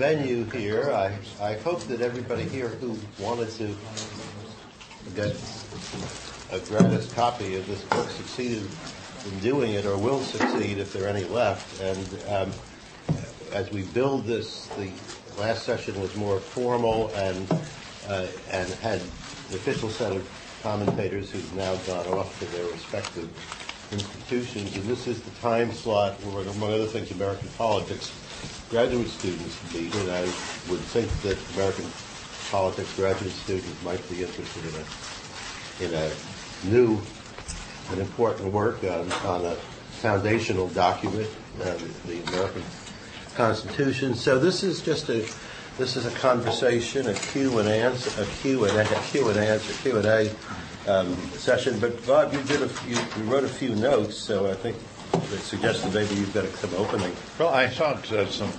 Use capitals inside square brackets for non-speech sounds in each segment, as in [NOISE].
venue here. I, I hope that everybody here who wanted to get a gratis copy of this book succeeded in doing it or will succeed if there are any left. And um, as we build this, the last session was more formal and uh, and had an official set of commentators who've now gone off to their respective institutions. And this is the time slot where, among other things, American politics graduate students meet. And I would think that American politics graduate students might be interested in a in a new and important work on, on a foundational document, uh, the American Constitution. So this is just a this is a conversation, a Q and answer, a Q and a, a Q and answer, Q and A um, session. But Bob, you did a you, you wrote a few notes, so I think it suggested maybe you've got some opening. Well, I thought uh, some.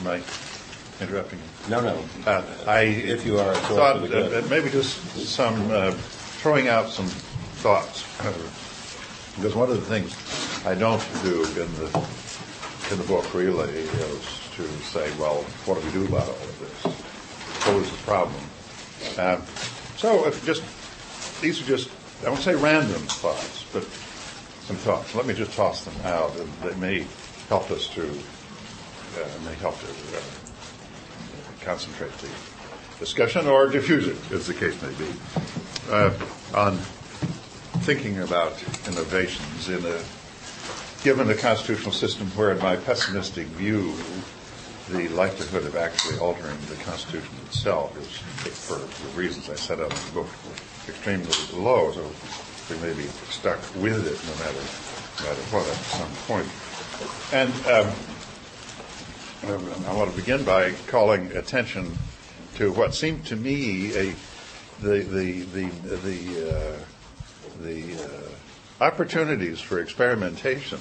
Am I interrupting? No, no. Uh, I if you are, thought uh, maybe just some uh, throwing out some thoughts, because one of the things I don't do in the in the book really is to say, well, what do we do about all of this? Pose the problem. Um, so if just these are just I won't say random thoughts, but some thoughts. Let me just toss them out, and they may help us to uh, may help to uh, concentrate the discussion or diffuse it, as the case may be, uh, on thinking about innovations in a given a constitutional system where, in my pessimistic view, the likelihood of actually altering the Constitution itself is, for the reasons I set out in the book, extremely low. So we may be stuck with it no matter, no matter what at some point. And um, I want to begin by calling attention to what seemed to me a the the the the uh, the uh, opportunities for experimentation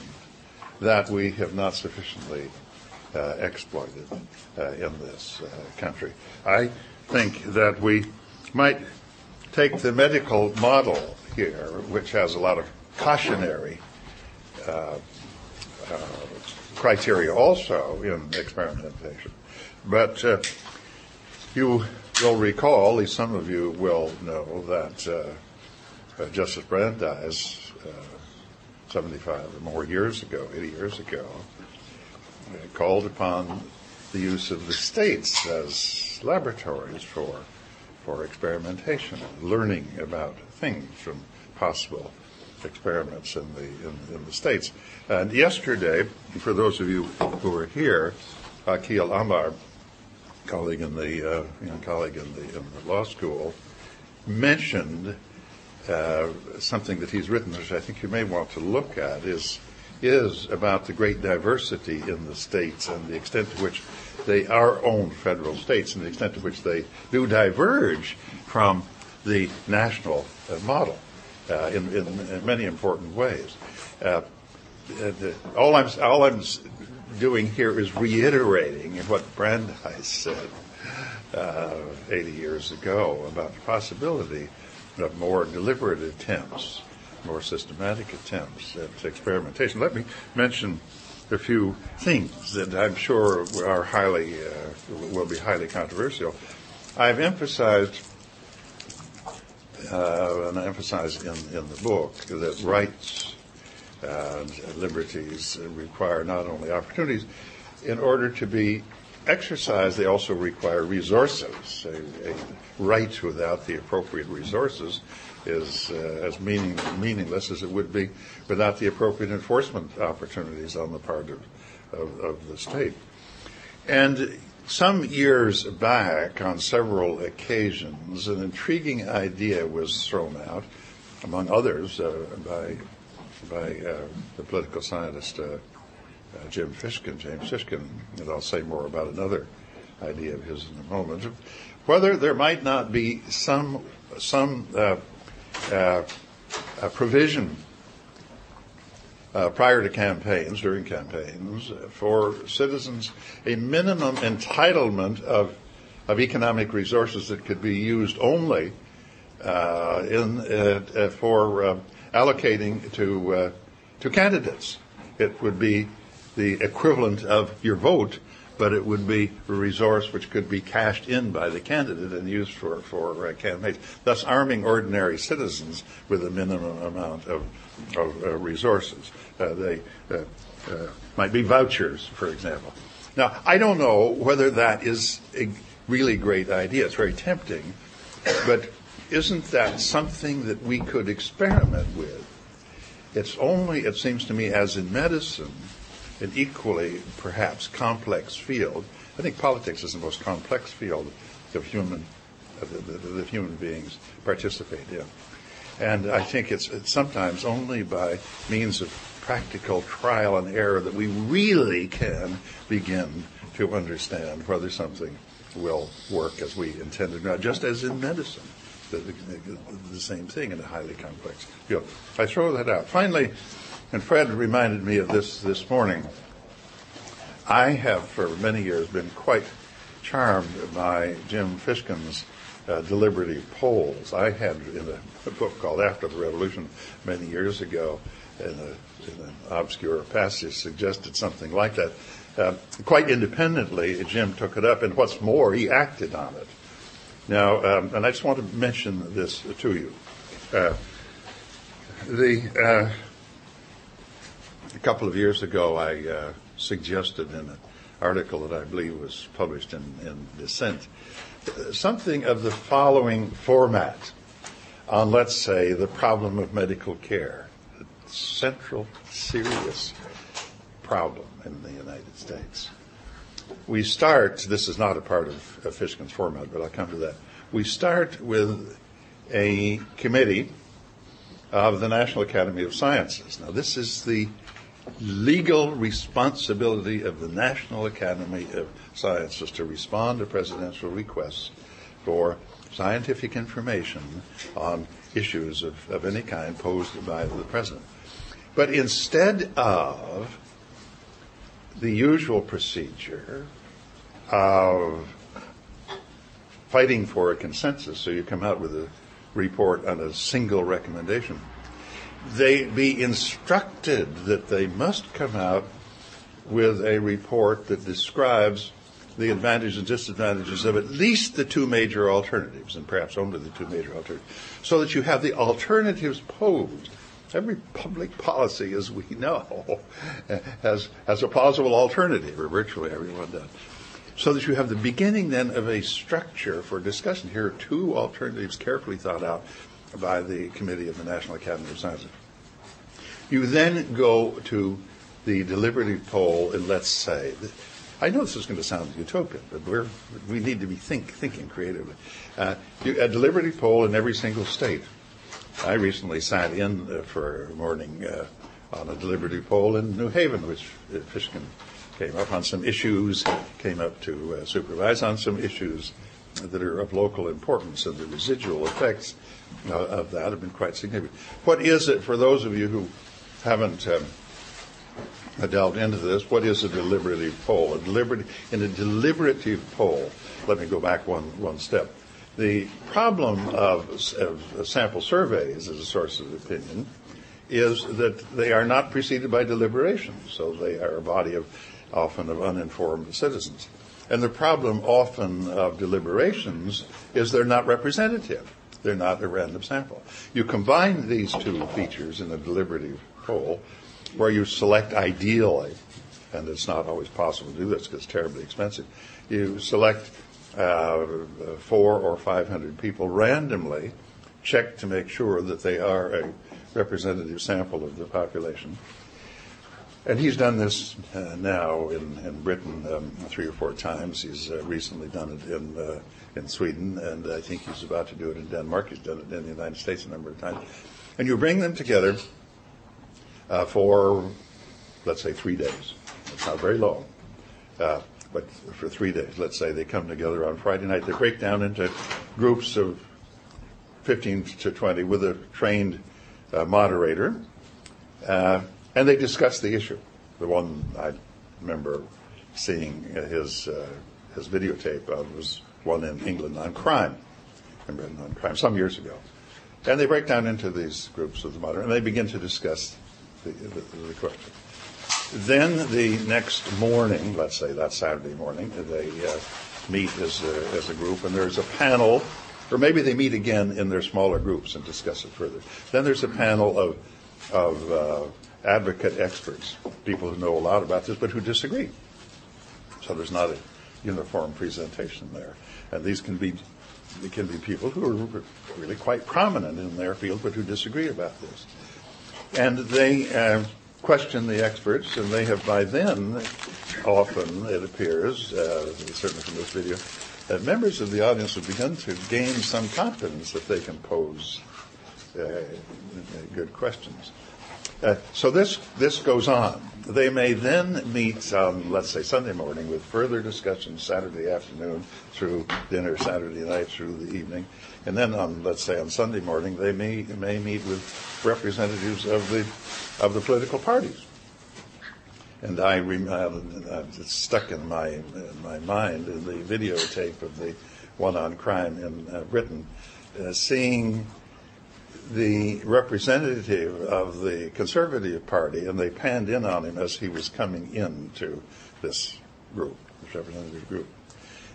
that we have not sufficiently uh, exploited uh, in this uh, country. I think that we might take the medical model here, which has a lot of cautionary criteria also in experimentation. But uh, you will recall, at least some of you will know, that uh, uh, Justice Brandeis, 75 or more years ago, 80 years ago, called upon the use of the states as laboratories for for experimentation learning about things from possible experiments in the in, in, the states. And yesterday, for those of you who were here, Akhil Amar, colleague in the uh, young colleague in the, in the law school, mentioned uh, something that he's written, which I think you may want to look at, is is about the great diversity in the states and the extent to which they are own federal states and the extent to which they do diverge from the national uh, model uh, in, in, in, many important ways. Uh, all I'm all I'm doing here is reiterating what Brandeis said uh, 80 years ago about the possibility of more deliberate attempts more systematic attempts at experimentation. Let me mention a few things that I'm sure are highly uh, will be highly controversial. I've emphasized uh, and I emphasize in, in the book that rights and liberties require not only opportunities in order to be exercised, they also require resources. A, a right without the appropriate resources is uh, as meaning, meaningless as it would be without the appropriate enforcement opportunities on the part of, of, of the state. And some years back, on several occasions, an intriguing idea was thrown out, among others, uh, by by uh, the political scientist uh, uh Jim Fishkin, James Fishkin, and I'll say more about another idea of his in a moment. Whether there might not be some some uh, provision uh, prior to campaigns, during campaigns, for citizens a minimum entitlement of of economic resources that could be used only uh, in uh, uh for uh, allocating to uh, to candidates. It would be the equivalent of your vote but it would be a resource which could be cashed in by the candidate and used for, for uh, campaigns, thus arming ordinary citizens with a minimum amount of, of uh, resources. Uh, they uh, uh, might be vouchers, for example. Now, I don't know whether that is a really great idea. It's very tempting, but isn't that something that we could experiment with? It's only, it seems to me, as in medicine, an equally, perhaps, complex field. I think politics is the most complex field of human, that human beings participate in. And I think it's, it's sometimes only by means of practical trial and error that we really can begin to understand whether something will work as we intended, Now, just as in medicine. The, the, the, same thing in a highly complex field. I throw that out. Finally, and Fred reminded me of this this morning. I have, for many years, been quite charmed by Jim Fishkin's uh, deliberative polls. I had in a, book called After the Revolution many years ago, in, a, in an obscure passage, suggested something like that. Uh, quite independently, Jim took it up, and what's more, he acted on it. Now, um, and I just want to mention this to you. Uh, the uh, a couple of years ago, I uh, suggested in an article that I believe was published in, in Dissent something of the following format on, let's say, the problem of medical care, a central, serious problem in the United States. We start, this is not a part of, of Fishkin's format, but I'll come to that. We start with a committee of the National Academy of Sciences. Now, this is the legal responsibility of the National Academy of Sciences to respond to presidential requests for scientific information on issues of, of any kind posed by the president. But instead of the usual procedure of fighting for a consensus, so you come out with a report on a single recommendation, they be instructed that they must come out with a report that describes the advantages and disadvantages of at least the two major alternatives, and perhaps only the two major alternatives, so that you have the alternatives posed. Every public policy, as we know, [LAUGHS] has, has a plausible alternative, or virtually everyone does. So that you have the beginning then of a structure for discussion. Here are two alternatives carefully thought out by the Committee of the National Academy of Sciences. You then go to the deliberative poll, and let's say, I know this is going to sound utopian, but we're, we need to be think, thinking creatively. Uh, a deliberative poll in every single state. I recently sat in uh, for a morning uh, on a deliberative poll in New Haven, which uh, Fishkin came up on some issues, came up to uh, supervise on some issues that are of local importance, and the residual effects uh, of that have been quite significant. What is it for those of you who haven't um, delved into this? What is a deliberative poll? A deliberative, in a deliberative poll, let me go back one, one step. The problem of, of sample surveys as a source of opinion is that they are not preceded by deliberation, so they are a body of often of uninformed citizens. And the problem often of deliberations is they're not representative. They're not a random sample. You combine these two features in a deliberative poll where you select ideally, and it's not always possible to do this because it's terribly expensive, you select uh, four or five hundred people randomly, check to make sure that they are a representative sample of the population, and he's done this uh, now in, in Britain um, three or four times. He's uh, recently done it in uh, in Sweden, and I think he's about to do it in Denmark. He's done it in the United States a number of times. And you bring them together uh, for, let's say, three days. It's not very long, uh, but for three days. Let's say they come together on Friday night. They break down into groups of 15 to 20 with a trained uh, moderator and they discussed the issue. The one I remember seeing his uh, his videotape of was one in England on crime, remember on crime some years ago, and they break down into these groups of the modern and they begin to discuss the, the, the question. Then the next morning, let's say that Saturday morning, they uh, meet as a, as a group, and there's a panel, or maybe they meet again in their smaller groups and discuss it further. Then there's a panel of of uh, advocate experts, people who know a lot about this, but who disagree. So there's not a uniform presentation there, and these can be it can be people who are really quite prominent in their field, but who disagree about this. And they uh, question the experts, and they have by then, often it appears, uh, certainly from this video, that members of the audience have begun to gain some confidence that they can pose uh, good questions. Uh, so this this goes on. They may then meet on, let's say, Sunday morning with further discussion Saturday afternoon through dinner Saturday night through the evening, and then on, let's say, on Sunday morning they may may meet with representatives of the of the political parties. And I uh, it's stuck in my in my mind in the videotape of the one on crime in uh, Britain, uh, seeing the representative of the Conservative Party, and they panned in on him as he was coming into this group, this representative group.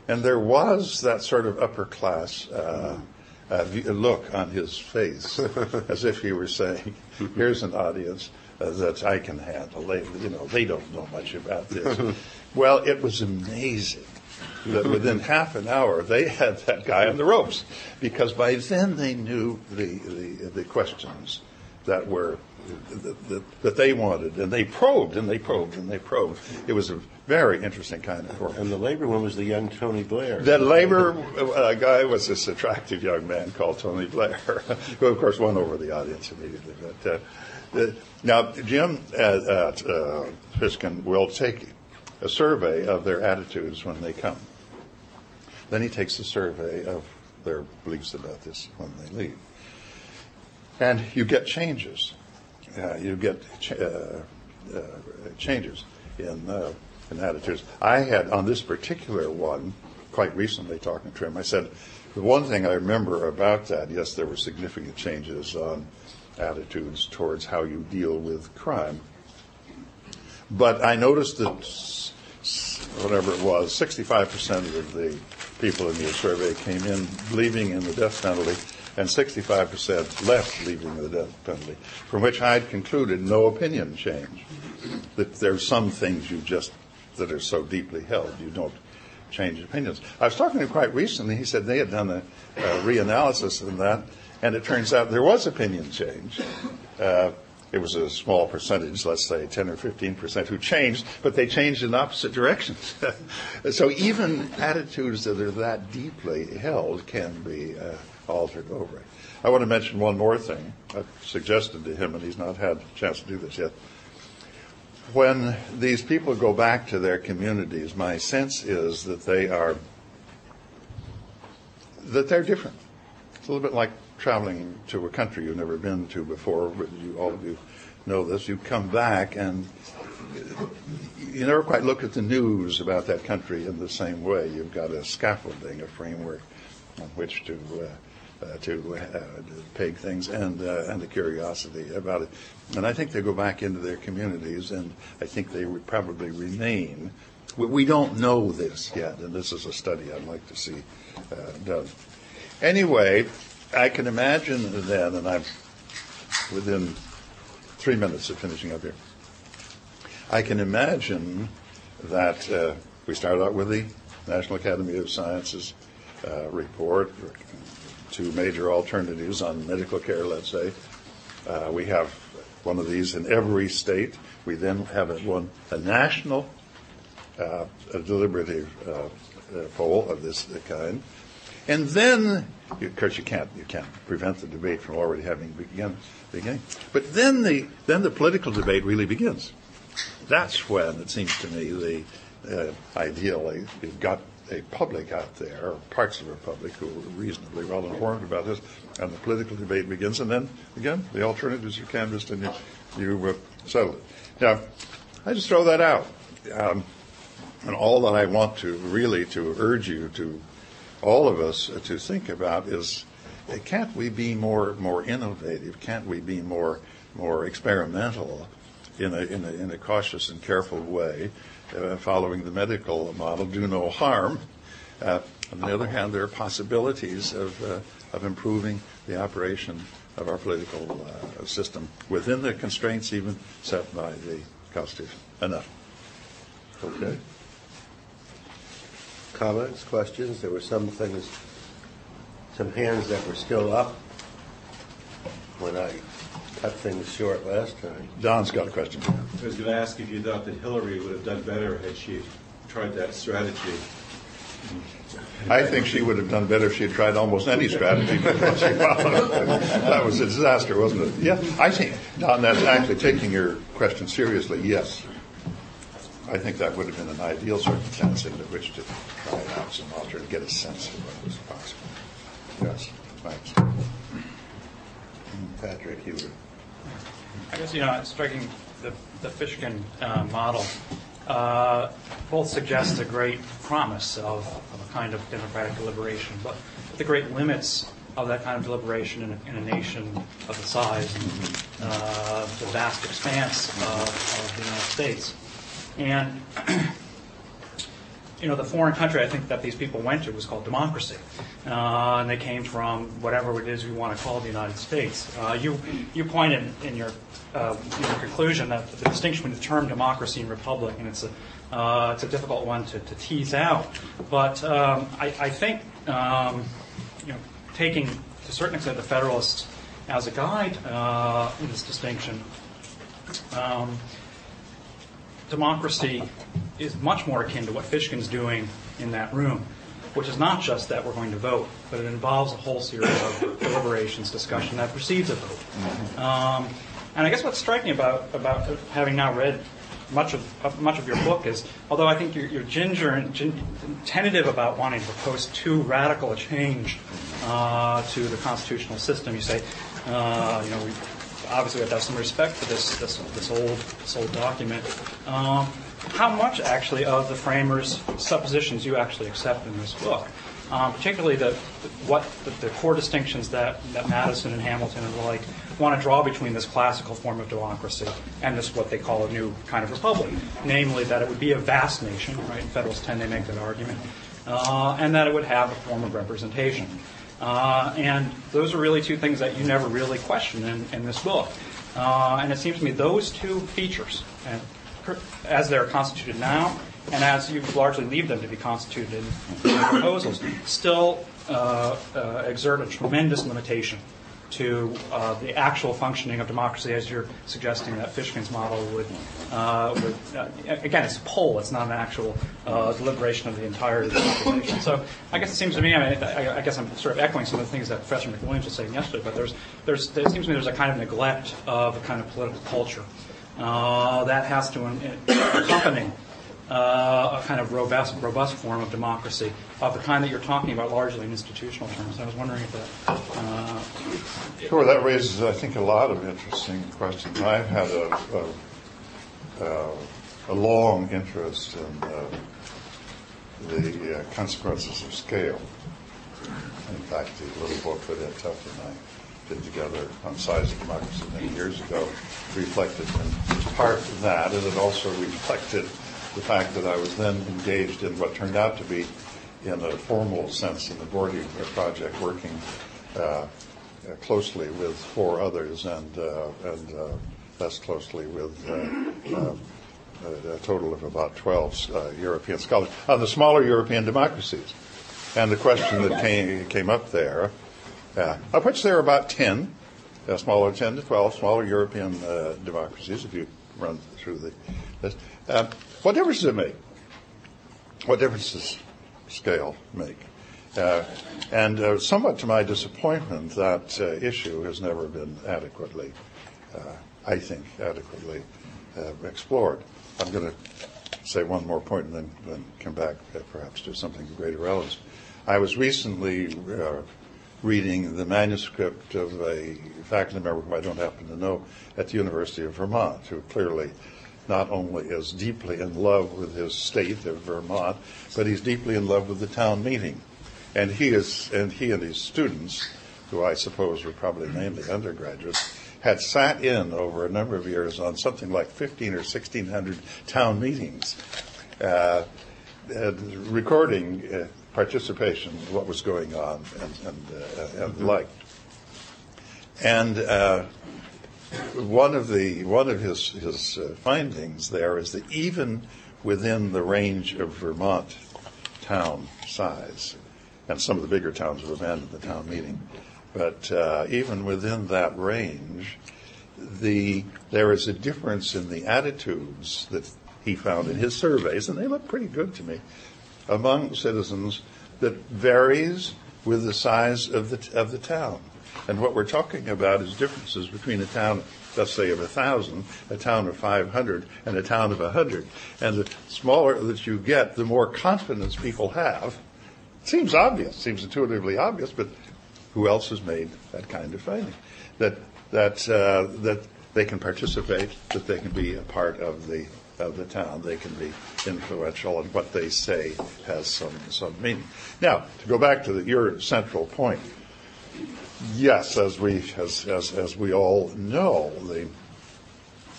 And there was that sort of upper class uh, uh, look on his face, [LAUGHS] as if he were saying, "Here's an audience uh, that I can handle. They, you know, they don't know much about this." [LAUGHS] well, it was amazing that within half an hour they had that guy on the ropes because by then they knew the, the, the questions that were that, that, that, they wanted and they probed and they probed and they probed. It was a very interesting kind of work. And the labor one was the young Tony Blair. That labor uh, guy was this attractive young man called Tony Blair, [LAUGHS] who of course won over the audience immediately. But uh, now Jim at, at uh, Fishkin will take a survey of their attitudes when they come. Then he takes a survey of their beliefs about this when they leave. And you get changes. Uh, you get uh, uh, changes in, uh, in attitudes. I had, on this particular one, quite recently talking to him, I said, the one thing I remember about that, yes, there were significant changes on attitudes towards how you deal with crime. But I noticed that whatever it was, 65% of the people in your survey came in believing in the death penalty, and 65% left leaving the death penalty, from which I'd concluded no opinion change. That there's some things you just, that are so deeply held, you don't change opinions. I was talking to him quite recently. He said they had done a, a reanalysis of that, and it turns out there was opinion change. Uh, it was a small percentage, let's say 10 or 15 percent, who changed, but they changed in opposite directions. [LAUGHS] so even attitudes that are that deeply held can be uh, altered over. I want to mention one more thing. I've suggested to him, and he's not had a chance to do this yet. When these people go back to their communities, my sense is that they are that they're different. It's a little bit like traveling to a country you've never been to before, but you, all of you know this, you come back and you never quite look at the news about that country in the same way. You've got a scaffolding, a framework on which to uh, uh, to, uh, peg things, and uh, and a curiosity about it. And I think they go back into their communities, and I think they would probably remain. We, we don't know this yet, and this is a study I'd like to see uh, done. Anyway, I can imagine then, and I'm within three minutes of finishing up here. I can imagine that uh, we start out with the National Academy of Sciences uh, report, two major alternatives on medical care, let's say. Uh, we have one of these in every state. We then have a, one a national uh, a deliberative uh, uh, poll of this kind. And then, of course, you can't you can't prevent the debate from already having begun. Beginning. But then the then the political debate really begins. That's when it seems to me the uh, ideally you've got a public out there, or parts of a public who are reasonably well informed about this, and the political debate begins. And then again, the alternatives are canvassed and you you uh, settle it. Now, I just throw that out. Um, and all that I want to really to urge you to all of us to think about is can't we be more more innovative? Can't we be more more experimental in a, in a, in a cautious and careful way, uh, following the medical model, do no harm. Uh, on the other hand, there are possibilities of, uh, of improving the operation of our political uh, system within the constraints even set by the Constitution. Enough. Okay. Comments, questions? There were some things, some hands that were still up when I cut things short last time. Don's got a question. I was going to ask if you thought that Hillary would have done better had she tried that strategy. I think she would have done better if she had tried almost any strategy before she followed. That was a disaster, wasn't it? Yeah, I think, Don, that's actually taking your question seriously, yes. I think that would have been an ideal circumstance into which to try out some alter to get a sense of what was possible. Yes, thanks. Patrick, you were. I guess, you know, striking the, the Fishkin uh, model uh, both suggests a great promise of, of a kind of democratic deliberation, but the great limits of that kind of deliberation in a, in a nation of the size and uh, the vast expanse of, of the United States. And [CLEARS THROAT] you know, the foreign country I think that these people went to was called democracy, uh, and they came from whatever it is we want to call the United States. Uh, you you pointed in your uh, in your conclusion that the distinction between the term democracy and republic, and it's a uh, it's a difficult one to, to tease out. But um, I, I, think um, you know, taking to a certain extent the Federalists as a guide uh, in this distinction. Um, democracy is much more akin to what Fishkin's doing in that room, which is not just that we're going to vote, but it involves a whole series of deliberations, discussion that precedes a vote. Um, and I guess what's striking about about having now read much of much of your book is, although I think you're, you're ginger and gin, tentative about wanting to propose too radical a change uh, to the constitutional system, you say, uh, you know, we obviously we have to have some respect for this this, this old this old document. Um, how much actually of the framers' suppositions you actually accept in this book? Um, particularly the, what the, the, core distinctions that, that Madison and Hamilton and the like want to draw between this classical form of democracy and this what they call a new kind of republic, namely that it would be a vast nation, right? In Federalist 10 they make that argument, uh, and that it would have a form of representation. Uh, and those are really two things that you never really question in, in this book. Uh, and it seems to me those two features, and as they're constituted now, and as you largely leave them to be constituted in, proposals, still uh, uh, exert a tremendous limitation to uh, the actual functioning of democracy, as you're suggesting that Fishkin's model would. Uh, would uh, again, it's a poll; it's not an actual uh, deliberation of the the population. So, I guess it seems to me. I mean, I, I, guess I'm sort of echoing some of the things that Professor McWilliams was saying yesterday. But there's, there's, it seems to me there's a kind of neglect of a kind of political culture uh, that has to accompany uh, a kind of robust, robust form of democracy of the kind that you're talking about largely in institutional terms. I was wondering if that. Uh, sure, that raises, I think, a lot of interesting questions. I've had a, a, a long interest in uh, the uh, consequences of scale. In fact, the little book that Ed and I did together on size of democracy many years ago reflected in part that, and it also reflected the fact that I was then engaged in what turned out to be, in a formal sense, in the Gordy project, working uh, closely with four others and, uh, and uh, less closely with uh, uh, a total of about 12 uh, European scholars on the smaller European democracies. And the question that came, came up there, of which there are about 10, smaller 10 to 12 smaller European democracies, if you run through the list. What difference does it make? What difference does scale make? Uh, and uh, somewhat to my disappointment, that uh, issue has never been adequately, uh, I think, adequately uh, explored. I'm going to say one more point and then, then come back uh, perhaps to something of greater relevance. I was recently reading the manuscript of a faculty member who I don't happen to know at the University of Vermont, who clearly not only is deeply in love with his state of Vermont, but he's deeply in love with the town meeting. And he is, and he and his students, who I suppose were probably mainly undergraduates, had sat in over a number of years on something like 15 or 1600 town meetings, uh, recording uh, participation, what was going on, and, and, uh, and the like. And uh, one of the one of his his uh, findings there is that even within the range of Vermont town size, and some of the bigger towns have abandoned the town meeting, but uh, even within that range, the there is a difference in the attitudes that he found in his surveys, and they look pretty good to me, among citizens that varies with the size of the of the town. And what we're talking about is differences between a town, let's say, of a thousand, a town of 500, and a town of a hundred. And the smaller that you get, the more confidence people have. It Seems obvious, seems intuitively obvious, but who else has made that kind of finding? That that uh, that they can participate, that they can be a part of the of the town, they can be influential, and what they say has some some meaning. Now, to go back to the, your central point, yes, as we as as, as we all know, the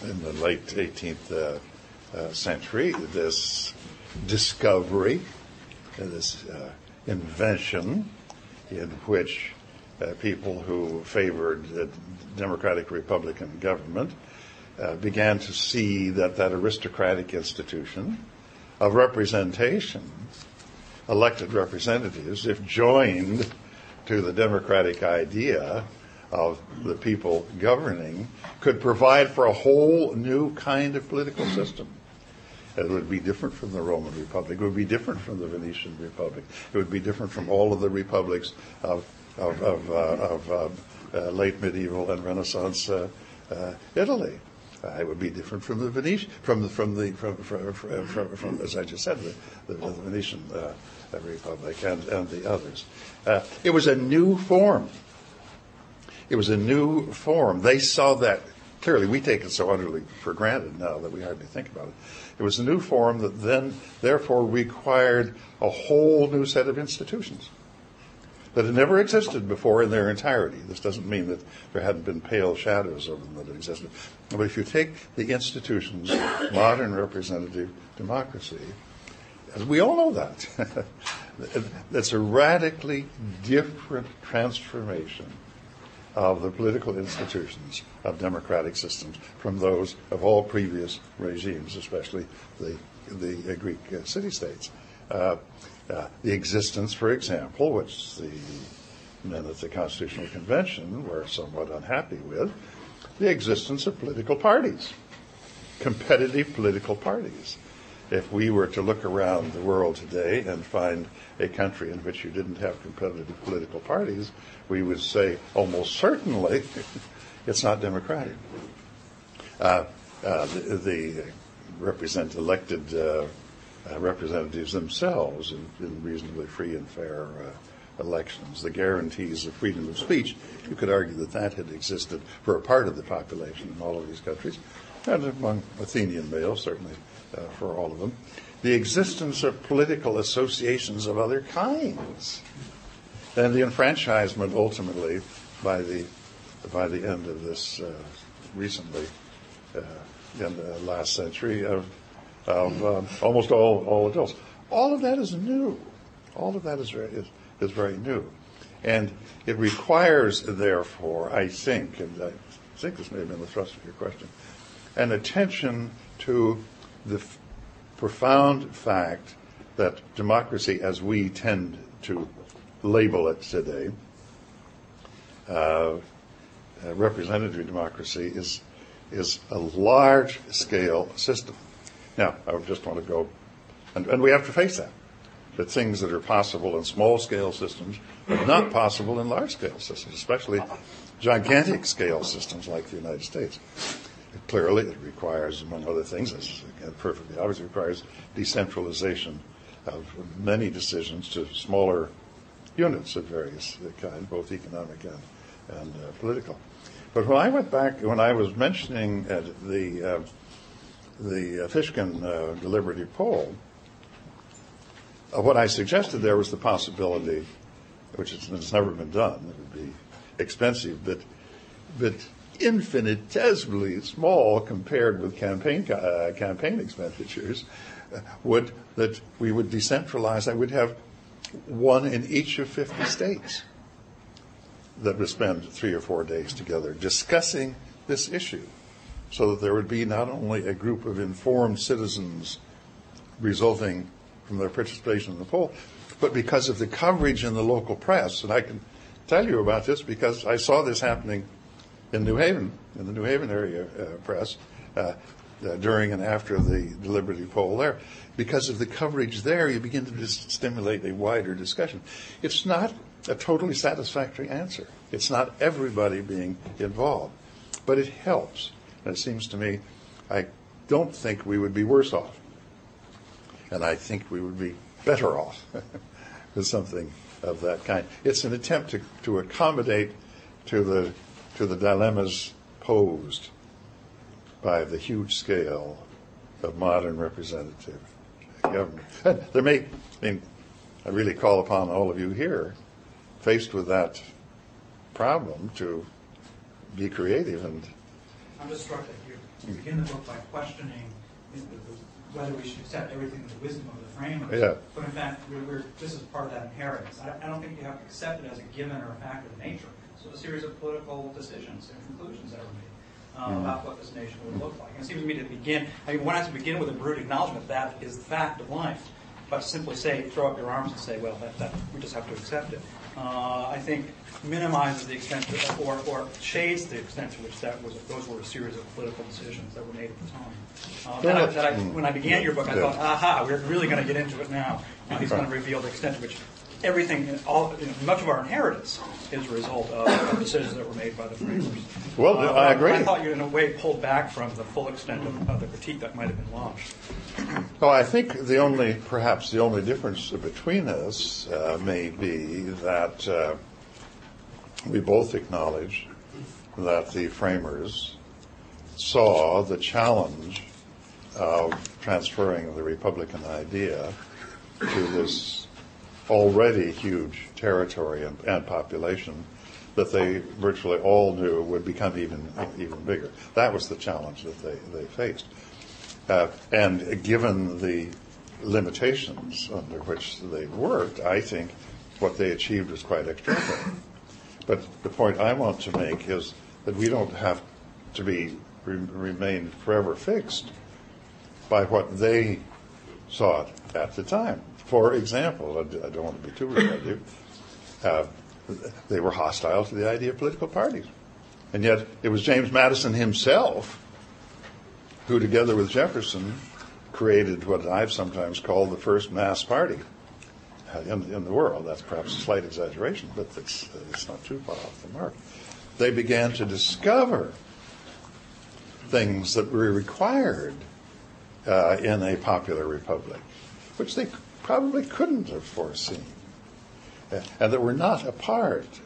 in the late 18th uh, uh, century, this discovery, this uh, invention, in which uh, people who favored democratic republican government uh, began to see that that aristocratic institution of representation, elected representatives, if joined to the democratic idea of the people governing, could provide for a whole new kind of political system. It would be different from the Roman Republic. It would be different from the Venetian Republic. It would be different from all of the republics of, of, of, uh, of uh, uh, late medieval and Renaissance uh, uh, Italy. Uh, it would be different from the Venetian, from the, from the, from, from, from, from, as I just said, the, the, the Venetian Republic and, and the others. It was a new form. It was a new form. They saw that clearly. We take it so utterly for granted now that we hardly think about it. It was a new form that then, therefore, required a whole new set of institutions that had never existed before in their entirety. This doesn't mean that there hadn't been pale shadows of them that existed. But if you take the institutions, of modern representative democracy, we all know that, [LAUGHS] that's a radically different transformation of the political institutions of democratic systems from those of all previous regimes, especially the, the Greek uh, city states. Uh, uh, the existence, for example, which the men at the Constitutional Convention were somewhat unhappy with, the existence of political parties, competitive political parties. If we were to look around the world today and find a country in which you didn't have competitive political parties, we would say almost certainly [LAUGHS] it's not democratic. Uh, uh, the, the, represent elected uh, uh, representatives themselves in, in, reasonably free and fair uh, elections. The guarantees of freedom of speech, you could argue that that had existed for a part of the population in all of these countries, and among Athenian males, certainly for all of them. The existence of political associations of other kinds. And the enfranchisement ultimately by the by the end of this uh, recently uh, in the last century of of um, almost all, all adults. All of that is new. All of that is very, is, is very new. And it requires, therefore, I think, and I think this may have been the thrust of your question, an attention to the f- profound fact that democracy, as we tend to label it today, uh, uh, representative democracy is is a large scale system. Now, I just want to go, and, and we have to face that. That things that are possible in small scale systems are not possible in large scale systems, especially gigantic scale systems like the United States. Clearly, it requires, among other things, as perfectly obvious, requires decentralization of many decisions to smaller units of various kind, both economic and, and uh, political. But when I went back, when I was mentioning uh, the uh, the uh, Fishkin uh, deliberative poll, uh, what I suggested there was the possibility, which has never been done, it would be expensive, but, but infinitesimally small compared with campaign uh, campaign expenditures, uh, would that we would decentralize. I would have one in each of 50 states that would spend three or four days together discussing this issue, so that there would be not only a group of informed citizens resulting from their participation in the poll, but because of the coverage in the local press. And I can tell you about this because I saw this happening in New Haven, in the New Haven area uh, press, uh, uh, during and after the deliberative poll there. Because of the coverage there, you begin to just stimulate a wider discussion. It's not a totally satisfactory answer. It's not everybody being involved, but it helps. And it seems to me, I don't think we would be worse off. And I think we would be better off [LAUGHS] with something of that kind. It's an attempt to, to accommodate to the, to the dilemmas posed by the huge scale of modern representative government. [LAUGHS] There may, I mean, I really call upon all of you here, faced with that problem, to be creative and I'm just struck that you begin the book by questioning the- the- whether we should accept everything in the wisdom of the framers. Yeah. But in fact, we're, we're, this is part of that inheritance. I, I don't think you have to accept it as a given or a fact of nature. So a series of political decisions and conclusions that were made uh, about what this nation would look like. And it seems to me to begin, I mean, one has to begin with a brute acknowledgement that is the fact of life. But to simply say, throw up your arms and say, well, that, that, we just have to accept it, uh, I think minimizes the extent to, or, or shades the extent to which that was, those were a series of political decisions that were made at the time. Uh, that I, that I, when I began your book, I thought, aha, we're really going to get into it now. Now he's going to reveal the extent to which everything, all, you know, much of our inheritance is a result of decisions that were made by the framers. Well, Uh, I agree. I thought you, in a way, pulled back from the full extent of, of the critique that might have been launched. Well, I think the only, perhaps the only difference between us uh, may be that uh, we both acknowledge that the framers saw the challenge of transferring the Republican idea to this already huge territory and, and population that they virtually all knew would become even even bigger. That was the challenge that they, they faced. Uh, and given the limitations under which they worked, I think what they achieved was quite extraordinary. But the point I want to make is that we don't have to be re- remain forever fixed by what they sought at the time. For example, I don't want to be too repetitive, uh, they were hostile to the idea of political parties. And yet it was James Madison himself who, together with Jefferson, created what I've sometimes called the first mass party uh, in, in the world. That's perhaps a slight exaggeration, but it's, it's not too far off the mark. They began to discover things that were required uh, in a popular republic, which they probably couldn't have foreseen, uh, and that were not a part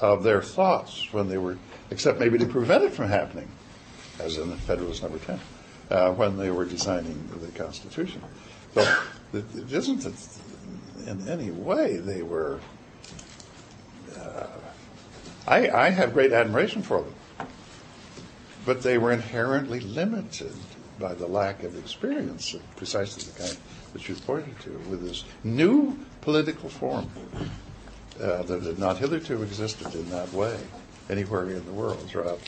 of their thoughts when they were, except maybe to prevent it from happening, as in Federalist Number 10, uh, when they were designing the Constitution. So it isn't that in any way they were. Uh, I, I have great admiration for them, but they were inherently limited by the lack of experience of precisely the kind that you pointed to with this new political form uh, that had not hitherto existed in that way anywhere in the world throughout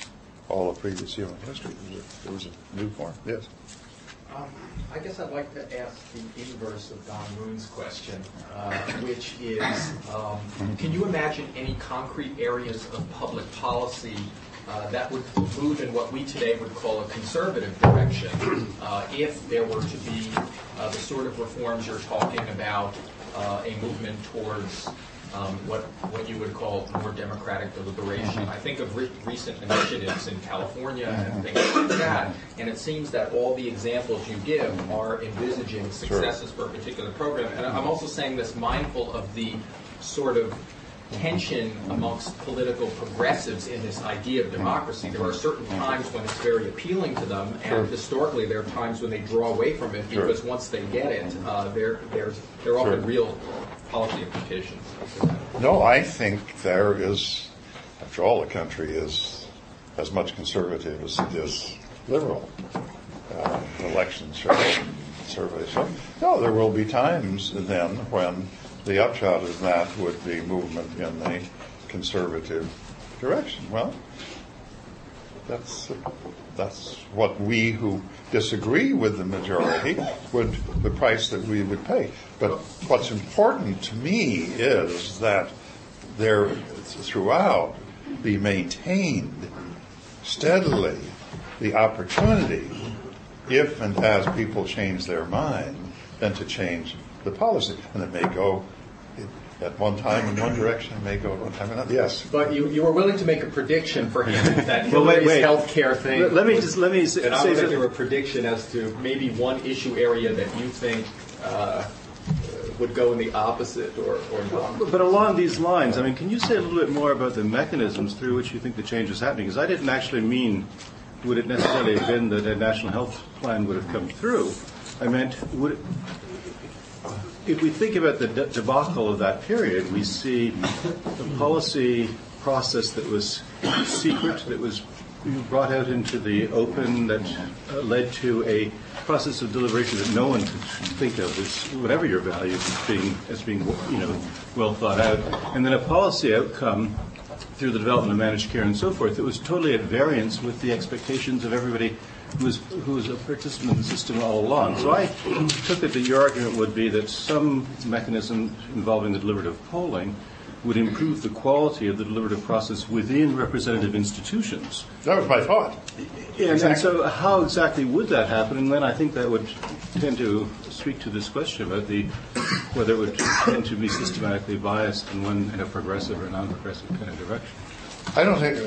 all of previous human history. There was a, there was a new form. Yes. Um, I guess I'd like to ask the inverse of Don Moon's question, uh, which is, um, can you imagine any concrete areas of public policy uh, that would move in what we today would call a conservative direction uh, if there were to be uh, the sort of reforms you're talking about, uh, a movement towards um, what what you would call more democratic deliberation. I think of re- recent initiatives in California and things like that, and it seems that all the examples you give are envisaging successes for a particular program. And I'm also saying this mindful of the sort of tension amongst political progressives in this idea of democracy. There are certain times when it's very appealing to them, and historically there are times when they draw away from it Sure. because once they get it, uh, there there's there are often Sure. real policy implications. No, I think there is, after all, the country is as much conservative as it is liberal. Uh, elections surveys show. No, there will be times then when the upshot of that would be movement in the conservative direction. Well, that's that's what we who disagree with the majority would the price that we would pay. But what's important to me is that there throughout be maintained steadily the opportunity, if and as people change their mind, then to change the policy, and it may go at one time in one direction, it may go at one time in another. Yes. But you, you were willing to make a prediction for him [LAUGHS] that Well, wait, Hillary's wait. healthcare thing. Let- let me just- let me say- And say going to that- give a prediction as to maybe one issue area that you think uh, would go in the opposite or, or not. But along these lines, I mean, can you say a little bit more about the mechanisms through which you think the change is happening? Because I didn't actually mean would it necessarily have been that a national health plan would have come through. I meant would it, if we think about the debacle of that period, we see a policy process that was secret, that was brought out into the open, that uh, led to a process of deliberation that no one could think of as whatever your values as being as being you know well thought out, and then a policy outcome through the development of managed care and so forth it was totally at variance with the expectations of everybody who was a participant in the system all along. So I took it that your argument would be that some mechanism involving the deliberative polling would improve the quality of the deliberative process within representative institutions. That was my thought. And, and so, how exactly would that happen? And then I think that would tend to speak to this question about the whether it would tend to be systematically biased in one in a progressive or non-progressive kind of direction. I don't think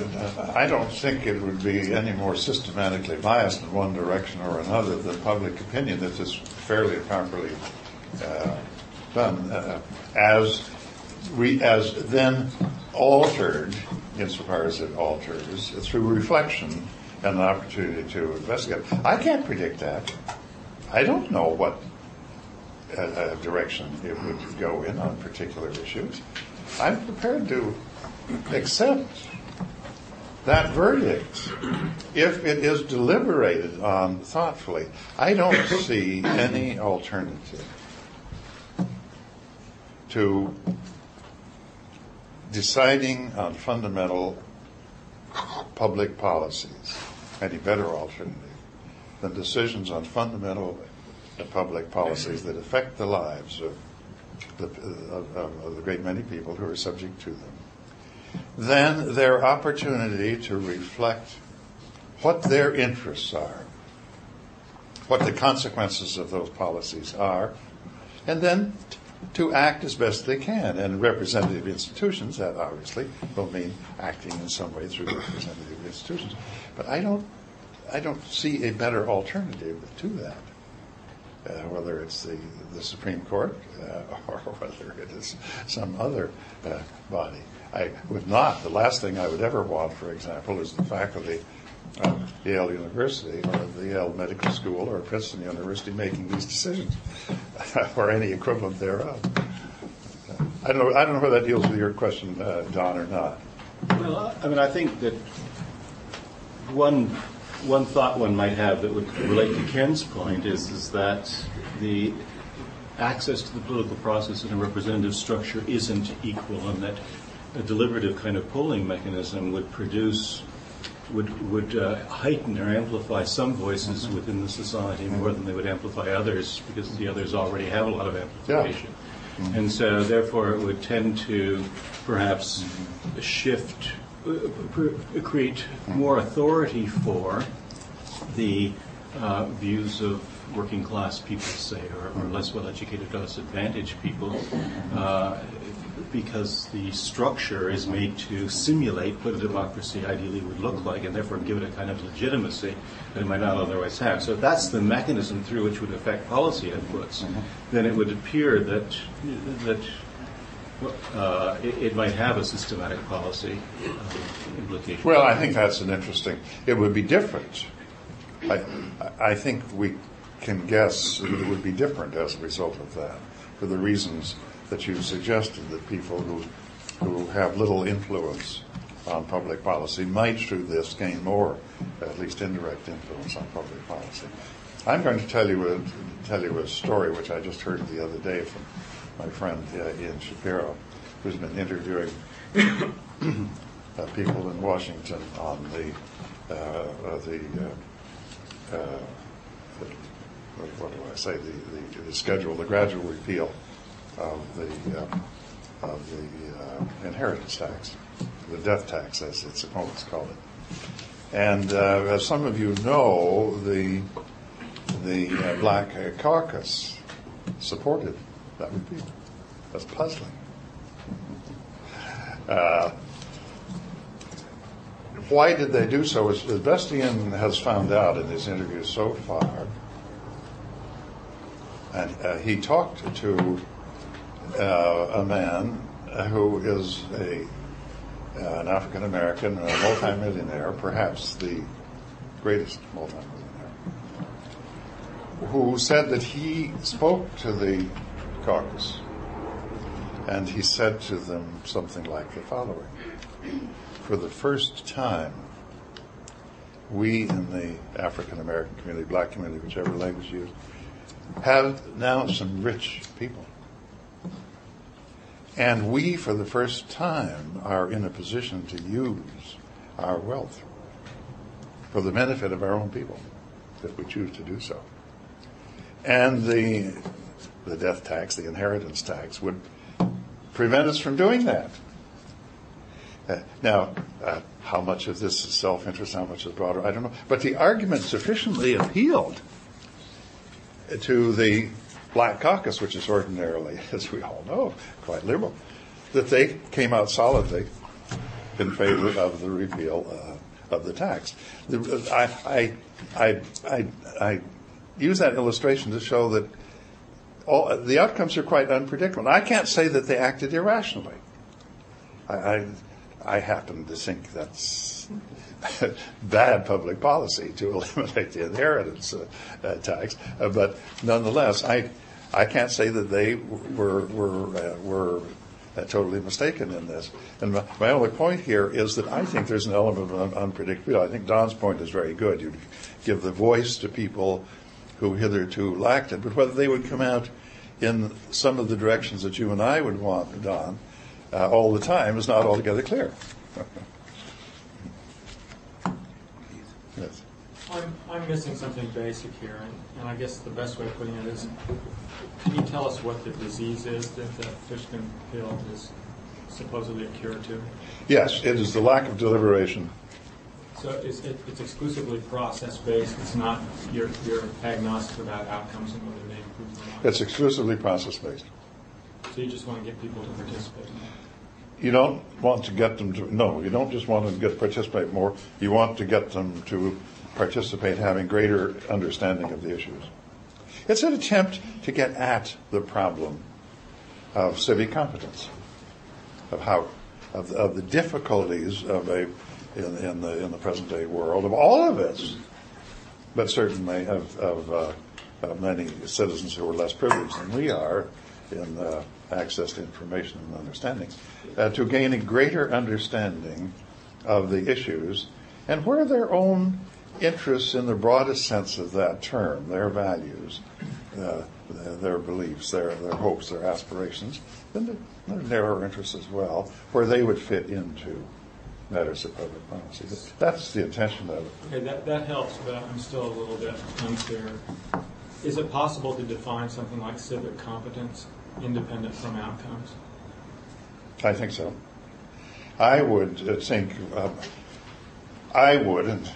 I don't think it would be any more systematically biased in one direction or another than public opinion that is fairly properly uh, done uh, as re, as then altered insofar as it alters through reflection and an opportunity to investigate. I can't predict that. I don't know what uh, uh, direction it would go in on particular issues. I'm prepared to accept that verdict if it is deliberated on thoughtfully. I don't see any alternative to deciding on fundamental public policies, any better alternative than decisions on fundamental public policies that affect the lives of the, of, of, the great many people who are subject to them. Then their opportunity to reflect what their interests are, what the consequences of those policies are, and then to act as best they can. And representative institutions, that obviously will mean acting in some way through representative institutions. But I don't, I don't see a better alternative to that. Uh, whether it's the, the Supreme Court uh, [LAUGHS] or whether it is some other uh, body. I would not. The last thing I would ever want, for example, is the faculty of Yale University or the Yale Medical School or Princeton University making these decisions [LAUGHS] or any equivalent thereof. I don't know. I don't know whether that deals with your question, uh, Don, or not. Well, I mean, I think that one one thought one might have that would relate to Ken's point is is that the access to the political process in a representative structure isn't equal, and that a deliberative kind of polling mechanism would produce would would uh, heighten or amplify some voices within the society more than they would amplify others because the others already have a lot of amplification. And so, therefore, it would tend to perhaps shift, uh, pr- create more authority for the uh, views of working class people, say, or, or less well educated, less advantaged people, uh, because the structure is made to simulate what a democracy ideally would look like, and therefore give it a kind of legitimacy that it might not otherwise have. So if that's the mechanism through which would affect policy inputs, then it would appear that that uh, it, it might have a systematic policy uh, implication. Well, I think that's an interesting. It would be different. I, I think we can guess that it would be different as a result of that, for the reasons that you suggested. That people who who have little influence on public policy might through this gain more, at least indirect influence on public policy. I'm going to tell you a, tell you a story which I just heard the other day from my friend uh, Ian Shapiro, who's been interviewing uh, people in Washington on the uh, uh, the, uh, uh, the what, do I say the, the, the schedule, the gradual repeal of the uh, of the uh, inheritance tax, the death tax, as its opponents call it. And uh, as some of you know, the the uh, Black Caucus supported that repeal. That's puzzling. Uh, why did they do so? As, best has found out in his interviews so far, and uh, he talked to uh, a man who is a uh, an African American, a multimillionaire, perhaps the greatest multimillionaire, who said that he spoke to the caucus and he said to them something like the following. For the first time, we in the African American community, black community, whichever language you use, have now some rich people. And we, for the first time, are in a position to use our wealth for the benefit of our own people, if we choose to do so. And the, the death tax, the inheritance tax, would prevent us from doing that. Uh, now, uh, how much of this is self-interest, how much is broader, I don't know. But the argument sufficiently appealed to the Black Caucus, which is ordinarily, [LAUGHS] as we all know, quite liberal, that they came out solidly in favor of the repeal uh, of the tax. I, I, I, I, use that illustration to show that all, the outcomes are quite unpredictable. I can't say that they acted irrationally. I, I, happen to think that's [LAUGHS] bad public policy to [LAUGHS] eliminate the inheritance uh, uh, tax, uh, but nonetheless, I I can't say that they were were uh, were uh, totally mistaken in this. And my, my, only point here is that I think there's an element of un- unpredictability. I think Don's point is very good. You give the voice to people who hitherto lacked it, but whether they would come out in some of the directions that you and I would want, Don, uh, all the time is not altogether clear. yes. I'm, I'm missing something basic here, and, and I guess the best way of putting it is, can you tell us what the disease is that the Fishkin pill is supposedly a cure to? Yes, it is the lack of deliberation. So it's, it, it's exclusively process-based, it's not, you're, you're agnostic about outcomes and whether they improve or not? It's exclusively process-based. So you just want to get people to participate in that? You don't want to get them to, no, you don't just want them to get participate more. You want to get them to participate having greater understanding of the issues. It's an attempt to get at the problem of civic competence, of how, of, of the difficulties of a, in, in, the, in the present day world, of all of us, but certainly of, of, uh, of many citizens who are less privileged than we are in uh, access to information and understanding, uh, to gain a greater understanding of the issues and where their own interests in the broadest sense of that term, their values, uh, their beliefs, their, their hopes, their aspirations, and their narrower interests as well, where they would fit into matters of public policy. That's the intention of it. Okay, that, that helps, but I'm still a little bit unclear. Is it possible to define something like civic competence independent from outcomes? I think so. I would uh, think, um, I would, and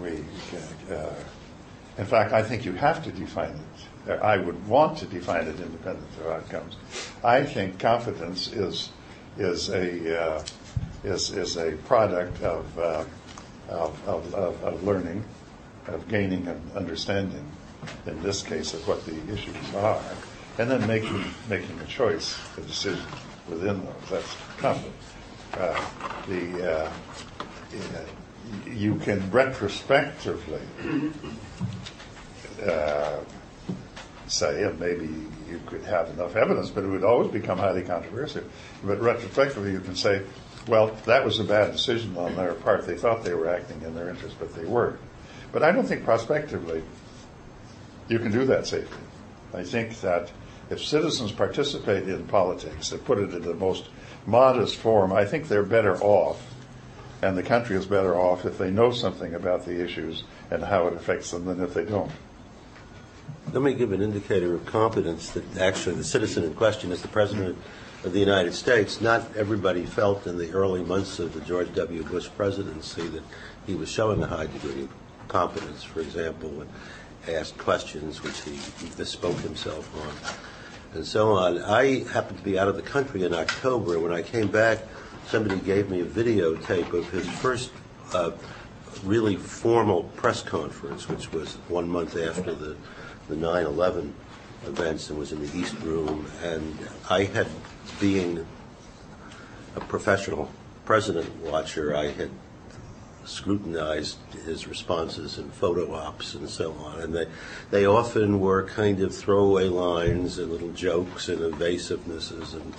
we, uh, in fact, I think you have to define it. I would want to define it independent of outcomes. I think competence is is a uh, is is a product of, uh, of, of, of learning, of gaining an understanding, in this case, of what the issues are, and then making making a choice, a decision within those. That's competence. Uh, the uh, you can retrospectively uh, say, and maybe you could have enough evidence, but it would always become highly controversial. But retrospectively, you can say, Well, that was a bad decision on their part. They thought they were acting in their interest, but they weren't. But I don't think prospectively you can do that safely. I think that if citizens participate in politics, they put it in the most modest form, I think they're better off, and the country is better off if they know something about the issues and how it affects them than if they don't. Let me give an indicator of competence that actually the citizen in question is the President of the United States. Not everybody felt in the early months of the George W. Bush presidency that he was showing a high degree of competence, for example, when asked questions which he bespoke himself on and so on. I happened to be out of the country in October, when I came back, somebody gave me a videotape of his first uh, really formal press conference, which was one month after the, the 9-11 events and was in the East Room. And I had, being a professional president watcher, I had scrutinized his responses in photo ops and so on. And they, they often were kind of throwaway lines and little jokes and evasivenesses. And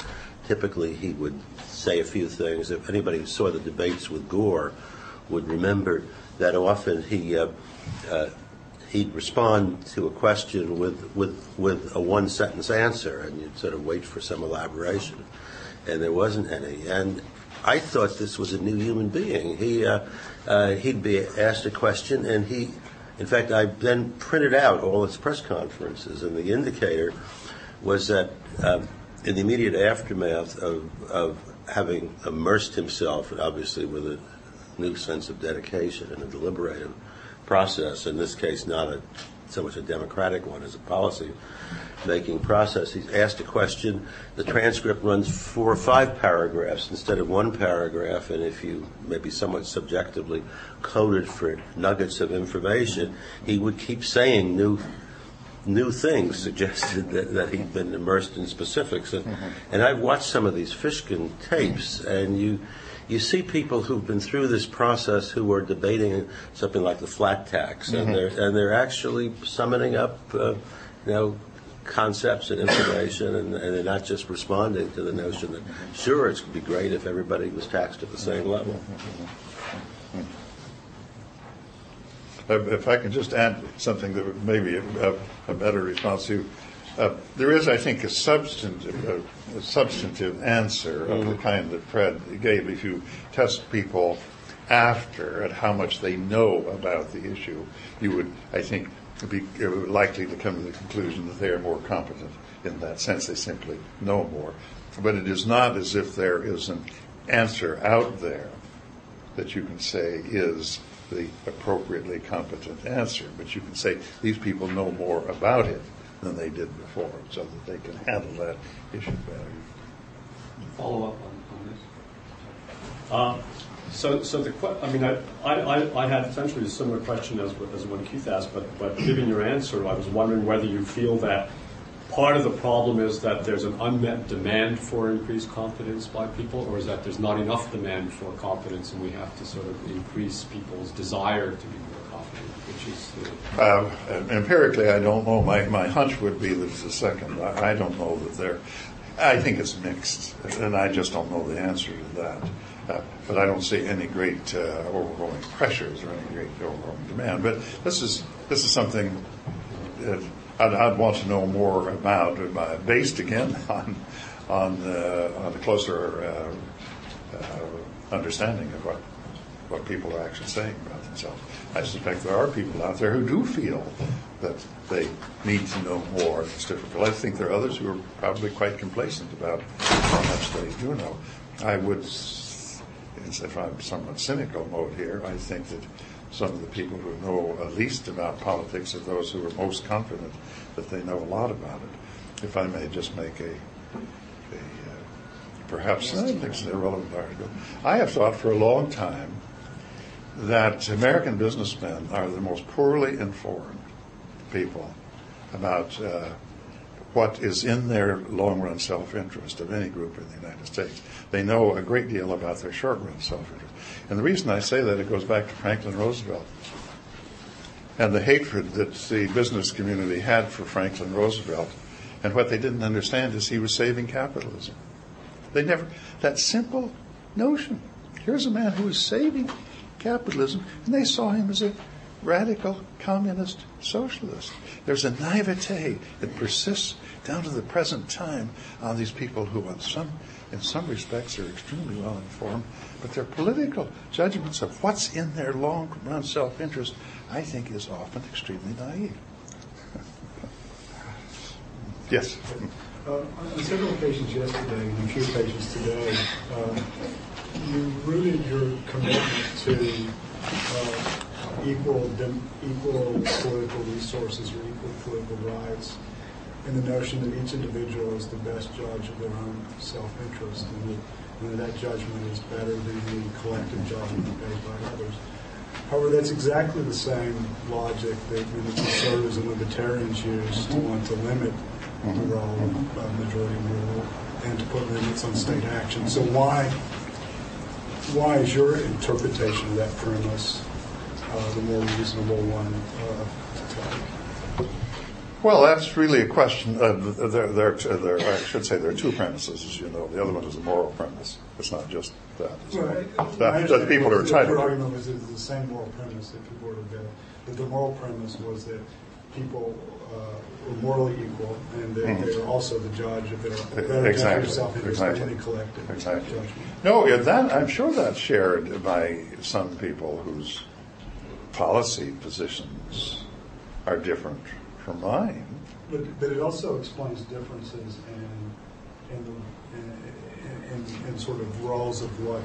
typically he would say a few things. If anybody saw the debates with Gore, would remember that often he uh, uh, he'd respond to a question with with with a one sentence answer, and you'd sort of wait for some elaboration, and there wasn't any. And I thought this was a new human being. He uh, uh he'd be asked a question, and he, in fact, I then printed out all his press conferences, and the indicator was that um, in the immediate aftermath of, of having immersed himself, obviously with a new sense of dedication and a deliberative process. In this case, not a, so much a democratic one as a policy making process. He's asked a question. The transcript runs four or five paragraphs instead of one paragraph, and if you maybe somewhat subjectively coded for nuggets of information, he would keep saying new new things suggested that, that he'd been immersed in specifics. And, mm-hmm. and I've watched some of these Fishkin tapes, and you you see people who've been through this process who are debating something like the flat tax, and mm-hmm. they're and they're actually summoning up, uh, you know, concepts and information, and, and, they're not just responding to the notion that sure it would be great if everybody was taxed at the same level. If I can just add something that may be a, a better response to uh, there is, I think, a substantive, a, a substantive answer of mm-hmm. the kind that Fred gave. If you test people after at how much they know about the issue, you would, I think, be likely to come to the conclusion that they are more competent in that sense. They simply know more. But it is not as if there is an answer out there that you can say is the appropriately competent answer. But you can say these people know more about it than they did before, so that they can handle that issue better. Follow up on, on this. Uh, so, so the I mean, I, I, I had essentially a similar question as, as one Keith asked, but, but given your answer, I was wondering whether you feel that part of the problem is that there's an unmet demand for increased confidence by people, or is that there's not enough demand for confidence and we have to sort of increase people's desire to be which Uh, empirically, I don't know. My, my hunch would be that it's the second. I, I don't know that they're. I think it's mixed, and I just don't know the answer to that. Uh, but I don't see any great uh, overwhelming pressures or any great overwhelming demand. But this is this is something that I'd, I'd want to know more about, uh, based again [LAUGHS] on on, on closer uh, uh, understanding of what what people are actually saying about themselves. I suspect there are people out there who do feel that they need to know more. It's difficult. I think there are others who are probably quite complacent about how much they do know. I would, if I'm somewhat cynical mode here, I think that some of the people who know least about politics are those who are most confident that they know a lot about it. If I may just make a, a uh, perhaps it's an irrelevant article. I have thought for a long time that American businessmen are the most poorly informed people about uh, what is in their long run self interest of any group in the United States. They know a great deal about their short run self interest. And the reason I say that, it goes back to Franklin Roosevelt and the hatred that the business community had for Franklin Roosevelt. And what they didn't understand is he was saving capitalism. They never, that simple notion. Here's a man who is saving capitalism, and they saw him as a radical communist socialist. There's a naivete that persists down to the present time on these people who, in some, in some respects, are extremely well informed, but their political judgments of what's in their long run self interest, I think, is often extremely naive. [LAUGHS] yes. Uh, on several occasions yesterday and a few occasions today, uh, you rooted your commitment to uh, equal equal political resources or equal political rights in the notion that each individual is the best judge of their own self-interest and that, and that judgment is better than the collective judgment made by others. However, that's exactly the same logic that many conservatives and libertarians use to want to limit the role of majority rule and to put limits on state action. So why why is your interpretation of that premise uh, the more reasonable one uh, to take? Well, that's really a question. Uh, there, there, there, I should say there are two premises, as you know. The other one is a moral premise. It's not just that. Right. that, that people are The entitled. Your argument was it's the same moral premise that people were to But the moral premise was that people were morally equal and that Mhm. they're also the judge of their better Exactly. judge of self-interest than Exactly. any collective Exactly. judgment. No, that I'm sure that's shared by some people whose policy positions are different from mine. But, but it also explains differences in, in, the, in, in, in sort of roles of what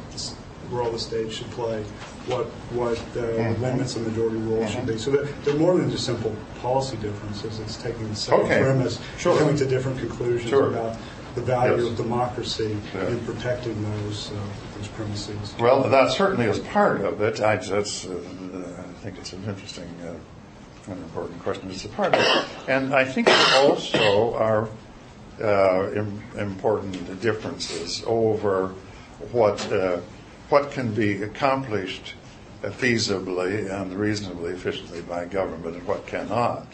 role the state should play, what what the Mhm. limits of majority rule should be. So they're, they're more than just simple policy differences. It's taking the same Okay. premise, Sure. coming to different conclusions Sure. about the value Yes. of democracy Yeah. and protecting those uh, those premises. Well, that certainly is part of it. I just, uh, I think it's an interesting uh, and important question. It's a part of it. And I think there also are uh, im- important differences over what, uh, what can be accomplished feasibly and reasonably efficiently by government and what cannot.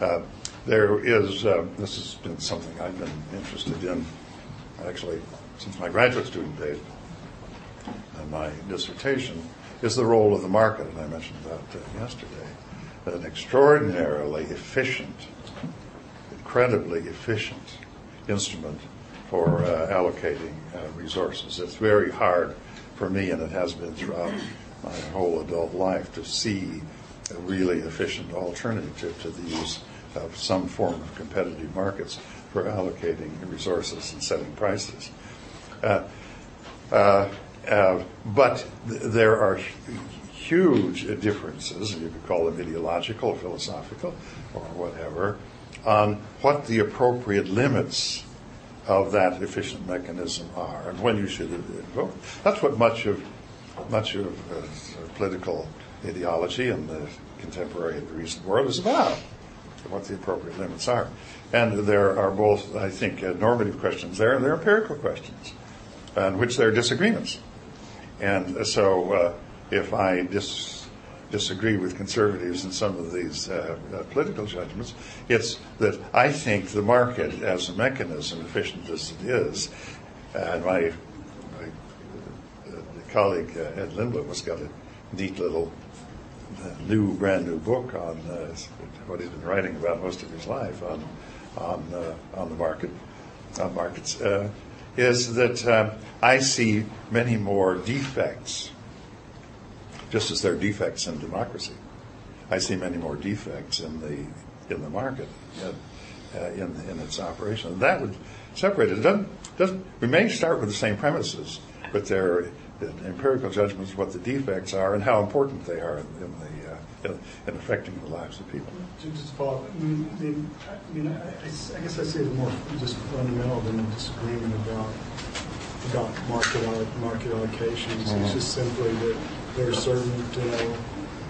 Uh, there is, uh, this has been something I've been interested in actually since my graduate student days and my dissertation is the role of the market, and I mentioned that uh, yesterday. An extraordinarily efficient, incredibly efficient instrument for uh, allocating uh, resources. It's very hard for me, and it has been throughout my whole adult life, to see a really efficient alternative to the use of some form of competitive markets for allocating resources and setting prices. Uh, uh, uh, but th- there are hu- huge differences, you could call them ideological or philosophical or whatever, on what the appropriate limits of that efficient mechanism are and when you should invoke. That's what much of much of uh, political ideology in the contemporary and recent world is about, what the appropriate limits are. And there are both, I think, uh, normative questions there, and there are empirical questions, on which there are disagreements. And so, uh, if I dis- disagree with conservatives in some of these uh, uh, political judgments, it's that I think the market, as a mechanism, efficient as it is, and my, my uh, colleague uh, Ed Lindblom has got a neat little uh, new, brand new book on what he's been writing about most of his life on on on the market, on markets, is that uh, I see many more defects, just as there are defects in democracy. I see many more defects in the in the market, uh, uh, in in its operation. And that would separate it. It doesn't, doesn't we may start with the same premises, but there are empirical judgments of what the defects are and how important they are in, in the uh, in, in affecting the lives of people. Just to follow up, I mean, I mean, I, mean, I, I s- I guess I see it more just fundamental than a disagreement about about market market allocations. Mm-hmm. It's just simply that there are certain, you know,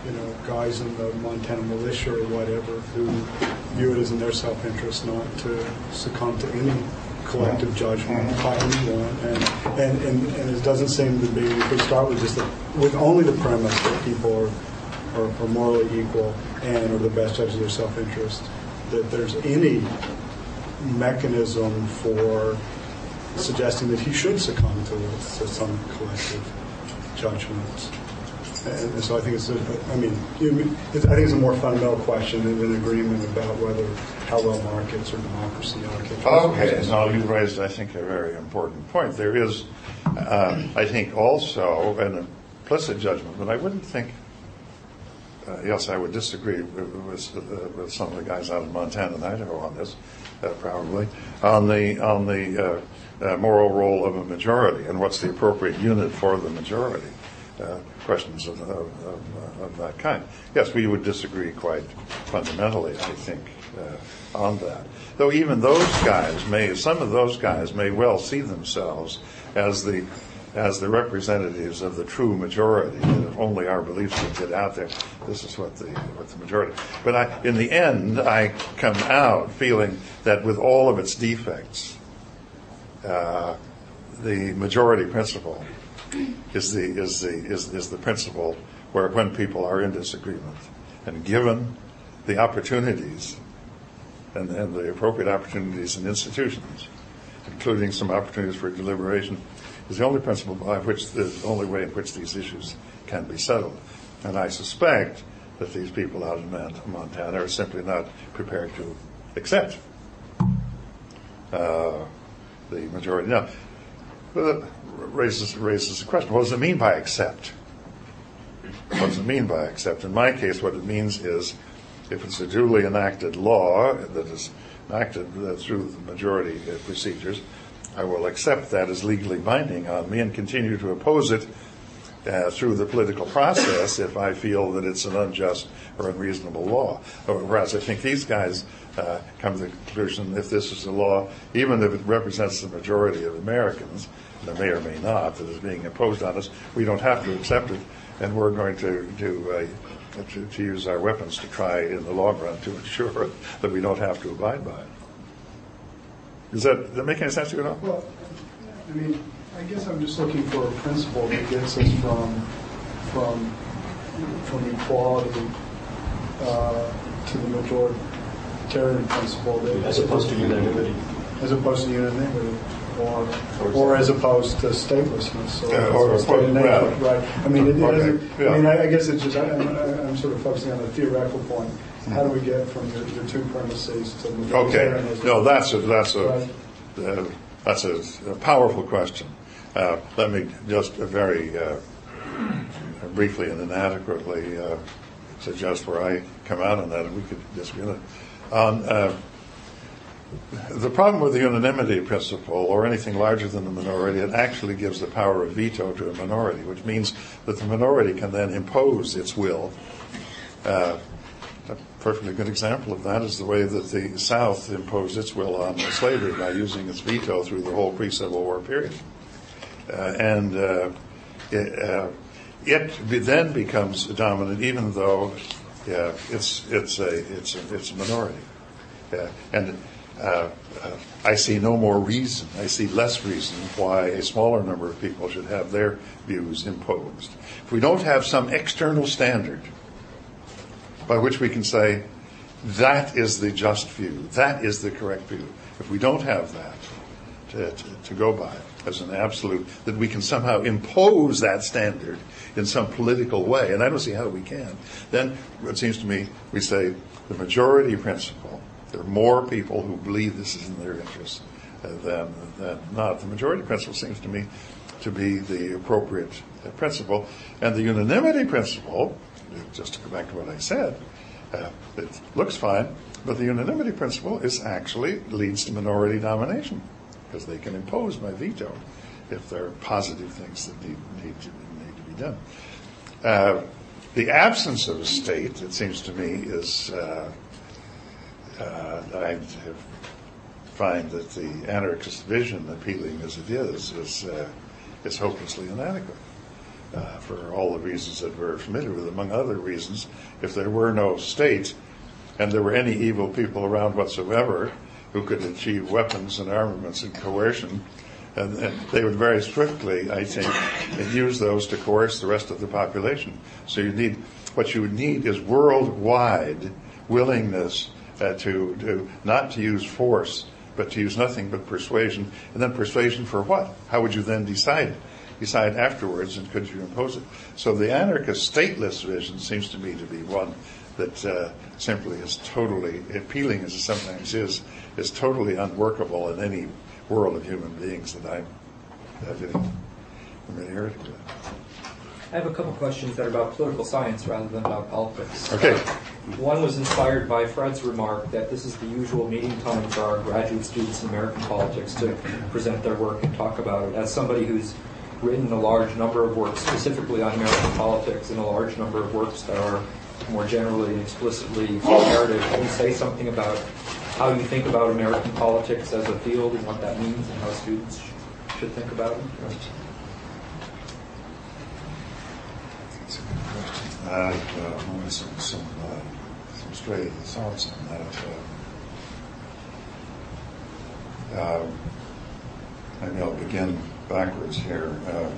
you know, guys in the Montana militia or whatever who view it as in their self-interest not to succumb to any collective judgment by anyone, and, and, and, and it doesn't seem to be. If we start with just the, with only the premise that people are, are, are morally equal and are the best judges of their self-interest, that there's any mechanism for suggesting that he should succumb to, to some collective judgment. And so I think it's, a, I mean, I think it's a more fundamental question than an agreement about whether how well markets or democracy allocate. Okay, now you raised, I think, a very important point. There is, uh, I think, also an implicit judgment, but I wouldn't think. Uh, yes, I would disagree with, with, uh, with some of the guys out of Montana and Idaho on this, uh, probably on the on the uh, uh, moral role of a majority and what's the appropriate unit for the majority. Uh, questions of, of, of, of that kind. Yes, we would disagree quite fundamentally, I think, uh, on that. Though even those guys may, some of those guys may well see themselves as the as the representatives of the true majority. That if only our beliefs would get out there, this is what the what the majority. But I, in the end, I come out feeling that with all of its defects, uh, the majority principle is the is the is, is the principle where when people are in disagreement and given the opportunities and, and the appropriate opportunities and institutions, including some opportunities for deliberation, is the only principle by which the only way in which these issues can be settled. And I suspect that these people out in Montana are simply not prepared to accept uh, the majority. Now, that raises raises the question: What does it mean by accept? What does it mean by accept? In my case, what it means is, if it's a duly enacted law that is enacted through the majority procedures, I will accept that as legally binding on me and continue to oppose it uh, through the political process if I feel that it's an unjust or unreasonable law. Whereas I think these guys uh, come to the conclusion if this is the law, even if it represents the majority of Americans, and may or may not, that is being imposed on us, we don't have to accept it, and we're going to to, uh, to, to use our weapons to try in the long run to ensure [LAUGHS] that we don't have to abide by it. Does that, does that make any sense to you at all? Well, I mean, I guess I'm just looking for a principle that gets us from from from equality uh, to the majoritarian principle. That, As opposed to unanimity. As opposed to unanimity, or or as opposed to statelessness, or, Yeah, or- state of nature, or- right? I mean, it, it Okay, yeah. I mean, I, I guess it's just I, I'm, I'm sort of focusing on the theoretical point. How do we get from your, your two premises to the Okay, no, that's a, that's Right. a, uh, that's a, a powerful question. Uh, let me just very uh, briefly and inadequately uh, suggest where I come out on that, and we could disagree uh, the problem with the unanimity principle, or anything larger than the minority, it actually gives the power of veto to a minority, which means that the minority can then impose its will. Uh, a perfectly good example of that is the way that the South imposed its will on slavery by using its veto through the whole pre-Civil War period. Uh, and uh, it, uh, it then becomes dominant, even though yeah, it's it's a it's a, it's a minority. Yeah, and uh, uh, I see no more reason. I see less reason why a smaller number of people should have their views imposed. If we don't have some external standard by which we can say that is the just view, that is the correct view. If we don't have that to, to, to go by as an absolute, that we can somehow impose that standard in some political way, and I don't see how we can, then it seems to me we say the majority principle, there are more people who believe this is in their interest than, than not. The majority principle seems to me to be the appropriate principle, and the unanimity principle, just to go back to what I said, uh, it looks fine, but the unanimity principle is actually leads to minority domination because they can impose my veto if there are positive things that need, need, to, to be done. Uh, the absence of a state, it seems to me, is uh, uh, I find that the anarchist vision, appealing as it is, is uh, is hopelessly inadequate uh, for all the reasons that we're familiar with. Among other reasons, if there were no state and there were any evil people around whatsoever who could achieve weapons and armaments and coercion, and, they would very swiftly, I think, use those to coerce the rest of the population. So you need what you would need is worldwide willingness uh, to, to not to use force but to use nothing but persuasion. And then persuasion for what? How would you then decide? Decide afterwards, and could you impose it? So the anarchist stateless vision seems to me to be one that uh, simply is totally appealing as it sometimes is, is totally unworkable in any world of human beings that I'm have any familiarity with. I have a couple questions that are about political science rather than about politics. Okay. One was inspired by Fred's remark that this is the usual meeting time for our graduate students in American politics to present their work and talk about it. As somebody who's written a large number of works specifically on American politics and a large number of works that are more generally and explicitly comparative, can you say something about how you think about American politics as a field and what that means and how students should think about it? That's a good question. I uh, only some some, uh, some stray thoughts on that. Uh, um, maybe I'll begin backwards here. Uh,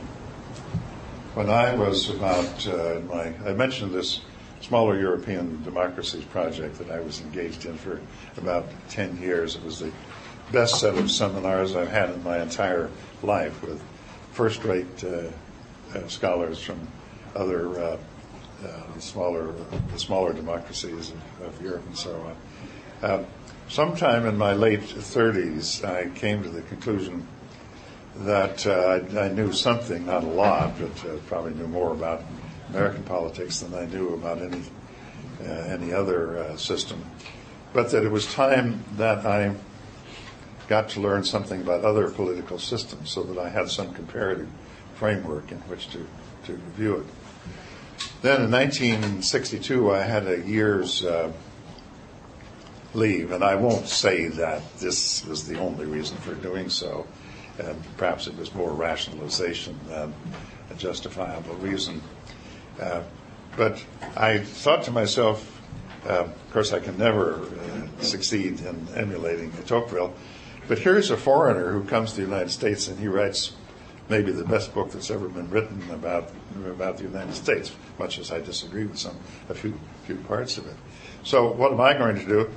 when I was about uh, my, I mentioned this smaller European democracies project that I was engaged in for about 10 years. It was the best set of seminars I've had in my entire life with first rate uh, uh, scholars from other uh, uh, smaller, the smaller democracies of, of, Europe and so on. Uh, sometime in my late 30s, I came to the conclusion that uh, I, I, knew something, not a lot, but uh, probably knew more about American politics than I knew about any uh, any other uh, system, but that it was time that I got to learn something about other political systems, so that I had some comparative framework in which to to view it. Then in 1962, I had a year's uh, leave, and I won't say that this was the only reason for doing so. And perhaps it was more rationalization than a justifiable reason. Uh, but I thought to myself, uh, of course, I can never uh, succeed in emulating Tocqueville, but here's a foreigner who comes to the United States and he writes maybe the best book that's ever been written about about the United States, much as I disagree with some a few few parts of it. So what am I going to do?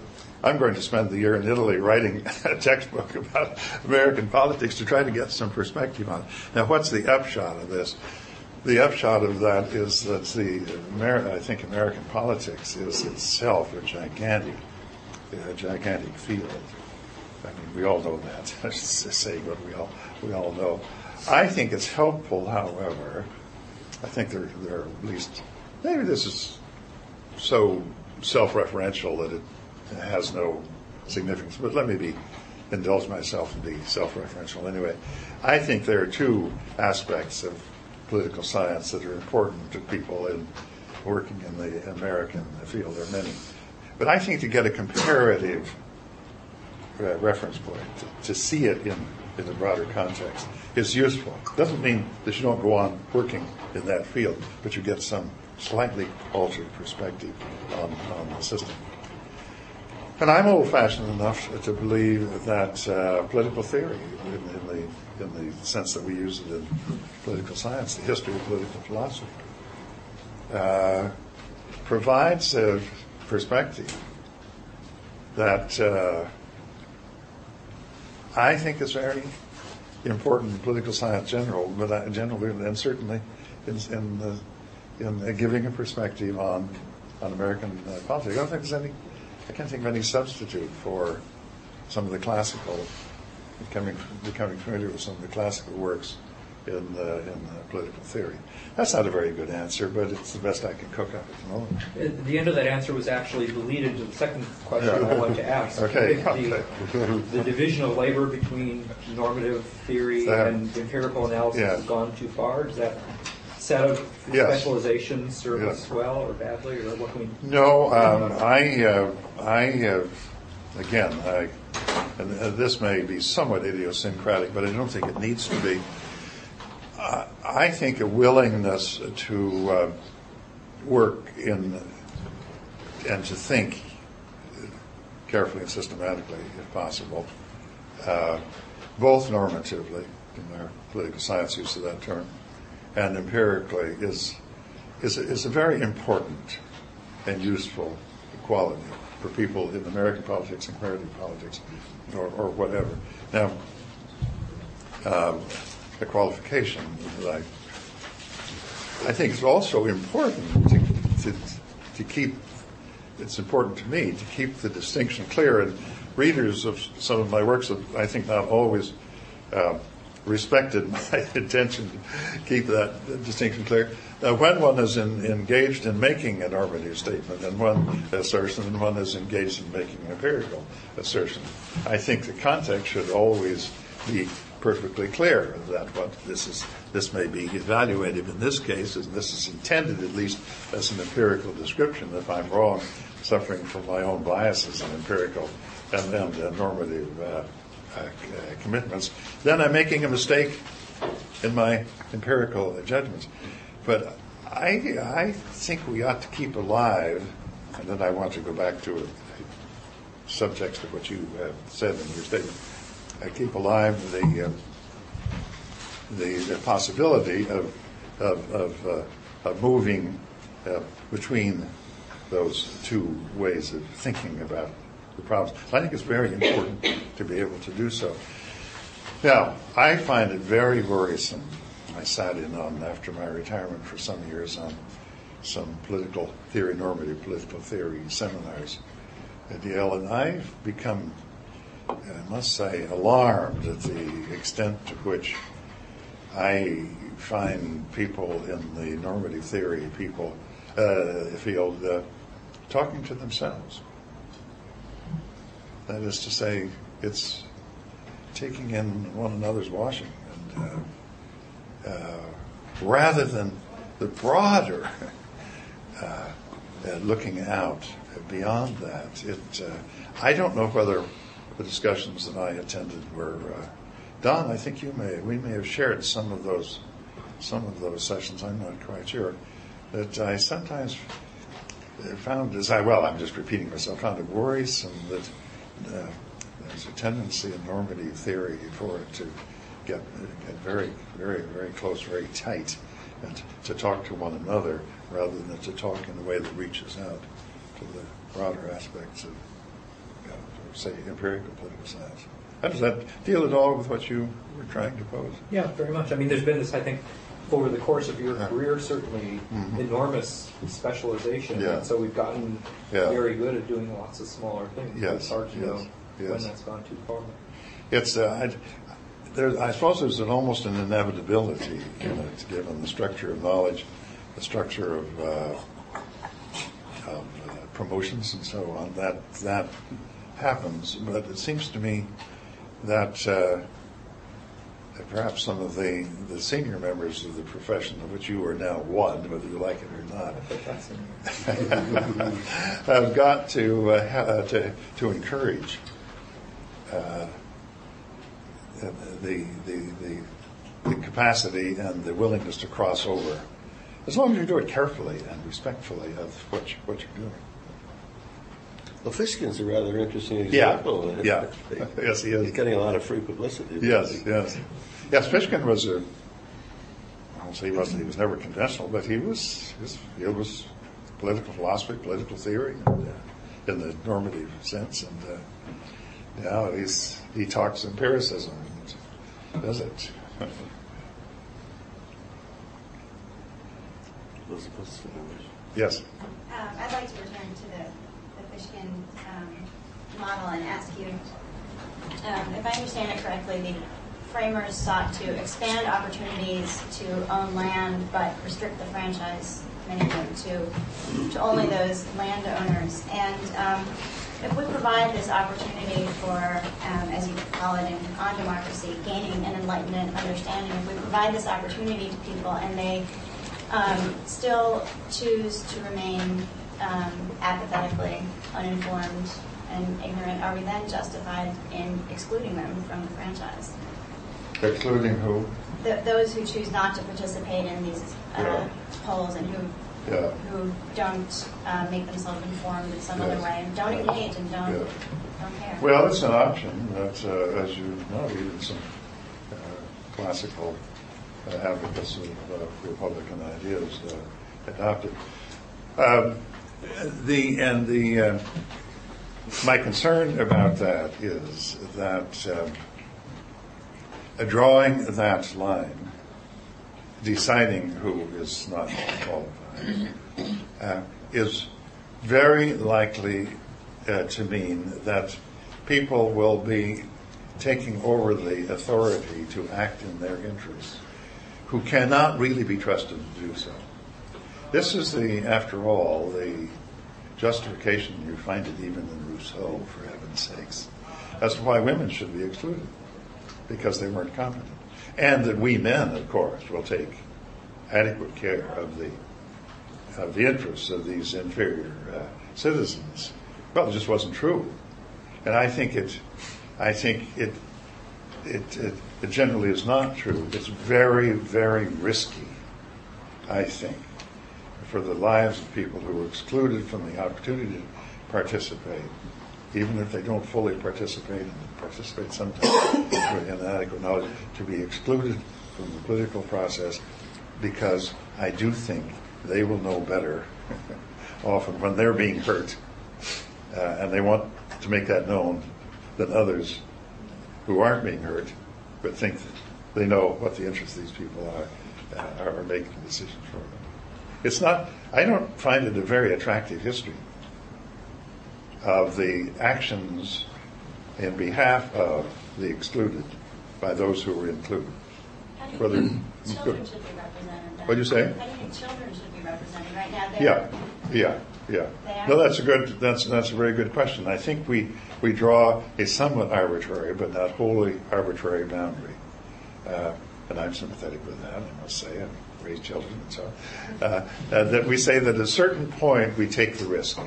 I'm going to spend the year in Italy writing [LAUGHS] a textbook about American politics to try to get some perspective on it. Now, what's the upshot of this? The upshot of that is that the I think American politics is itself a gigantic, a gigantic field. I mean, we all know that. That's just saying what we all we all know. I think it's helpful, however. I think there, there are at least maybe this is so self-referential that it has no significance. But let me be indulge myself and be self-referential anyway. I think there are two aspects of political science that are important to people in working in the American field. There are many, but I think to get a comparative uh, reference point to, to see it in in a broader context is useful. Doesn't mean that you don't go on working in that field, but you get some slightly altered perspective on, on the system. And I'm old-fashioned enough to believe that uh, political theory, in, in, the in the sense that we use it in political science, the history of political philosophy, uh, provides a perspective that uh, I think is very important in political science general, but I, generally, and certainly in, in, the, in giving a perspective on on American uh, politics. I don't think there's any. I can't think of any substitute for some of the classical becoming becoming familiar with some of the classical works in the, in the political theory. That's not a very good answer, but it's the best I can cook up at the moment. Uh, the end of that answer was actually the lead into the second question yeah. I wanted to ask. [LAUGHS] okay. The, the, division of labor between normative theory that, and empirical analysis yeah. has gone too far. Does that set of yes. specialization serve yes. us well or badly, or what can we? No, um, I, uh, I, uh, again, I, and this may be somewhat idiosyncratic, but I don't think it needs to be. I think a willingness to uh, work in and to think carefully and systematically, if possible, uh, both normatively, in our political science use of that term, and empirically, is is is a very important and useful quality. For people in American politics, and comparative politics, or, or whatever. Now, um, the qualification that I I think it's also important to, to, to keep, it's important to me to keep the distinction clear. And readers of some of my works I think, not always uh, respected [LAUGHS] my intention to keep that distinction clear. Uh, when one is in, engaged in making an normative statement and one assertion, and one is engaged in making an empirical assertion, I think the context should always be perfectly clear that what this is this may be evaluated in this case, and this is intended at least as an empirical description. If I'm wrong, suffering from my own biases and empirical and, and normative uh, commitments, then I'm making a mistake in my empirical judgments. But I, I think we ought to keep alive, and then I want to go back to a subtext of what you have said in your statement. I keep alive the uh, the, the possibility of, of, of, uh, of moving uh, between those two ways of thinking about the problems. I think it's very important to be able to do so. Now, I find it very worrisome. I sat in on, after my retirement for some years, on some political theory, normative political theory seminars at Yale, and I've become, I must say, alarmed at the extent to which I find people in the normative theory people uh, field uh, talking to themselves. That is to say, it's taking in one another's washing, and uh, uh rather than the broader [LAUGHS] uh, uh, looking out beyond that. It, I don't know whether the discussions that I attended were Don, I think you may, we may have shared some of those, some of those sessions. I'm not quite sure. That I sometimes found, as I well, I'm just repeating myself, found it worrisome that there's a tendency in normative theory for it to get, get very, very, very close, very tight, and to talk to one another rather than to talk in a way that reaches out to the broader aspects of, you know, say, empirical political science. How does that deal at all with what you were trying to pose? Yeah, very much. I mean, there's been this, I think, over the course of your career, certainly Mhm. enormous specialization. Yeah. And so we've gotten Yeah. very good at doing lots of smaller things. Yes, It's hard to yes, know when that's gone too far. It's, uh, I, there, I suppose there's an almost an inevitability in it, given the structure of knowledge, the structure of, uh, of uh, promotions and so on. That that happens, but it seems to me that uh, perhaps some of the, the senior members of the profession, of which you are now one, whether you like it or not, [LAUGHS] I've got to uh, to to encourage uh, the, the the the capacity and the willingness to cross over, as long as you do it carefully and respectfully of what you, what you're doing. Well, Fishkin's a rather interesting example. yeah. Yes, he is. He's getting a lot of free publicity. Yes, yes, yes. Fishkin was a, I don't say he wasn't. He was never conventional, but he was. His field was political philosophy, political theory, and, uh, in the normative sense. And uh, yeah, he's he talks empiricism, and does it. [LAUGHS] Elizabeth, yes. Um, I'd like to return to the, Fishkin um, model and ask you, um, if I understand it correctly, the framers sought to expand opportunities to own land, but restrict the franchise, many of them, to, to only those landowners. And um, if we provide this opportunity for, um, as you call it in On Democracy, gaining an enlightenment understanding, if we provide this opportunity to people and they um, still choose to remain um, apathetically uninformed and ignorant, are we then justified in excluding them from the franchise? Excluding who? Th those who choose not to participate in these uh, Yeah. polls and who Yeah. who don't uh, make themselves informed in some other way and don't Yes. engage and don't Yeah. don't care. Well, it's an option that, uh, as you know, even some uh, classical uh, advocates of uh, Republican ideas uh, adopted. Um, the and the uh, my concern about that is that uh, drawing that line, deciding who is not qualified, uh, is very likely uh, to mean that people will be taking over the authority to act in their interests who cannot really be trusted to do so. This is the, after all, the justification you find it even in Rousseau, for heaven's sakes, as to why women should be excluded because they weren't competent, and that we men, of course, will take adequate care of the of the interests of these inferior uh, citizens. Well, it just wasn't true, and I think it, I think it, it, it, it generally is not true. It's very, very risky, I think, for the lives of people who are excluded from the opportunity to participate, even if they don't fully participate and participate sometimes [COUGHS] with inadequate knowledge, to be excluded from the political process because I do think they will know better [LAUGHS] often when they're being hurt uh, and they want to make that known than others who aren't being hurt but think they know what the interests of these people are, uh, are making decisions for them. It's not, I don't find it a very attractive history of the actions in behalf of the excluded by those who were included. How do you Whether- think children should be represented? What'd you say? How do you think children should be represented? Right now, they're. Yeah, yeah, yeah. No, that's a good, that's, that's a very good question. I think we, we draw a somewhat arbitrary, but not wholly arbitrary boundary. Uh, and I'm sympathetic with that, I must say, I raise children and so on. Uh, uh, that we say that at a certain point, we take the risk.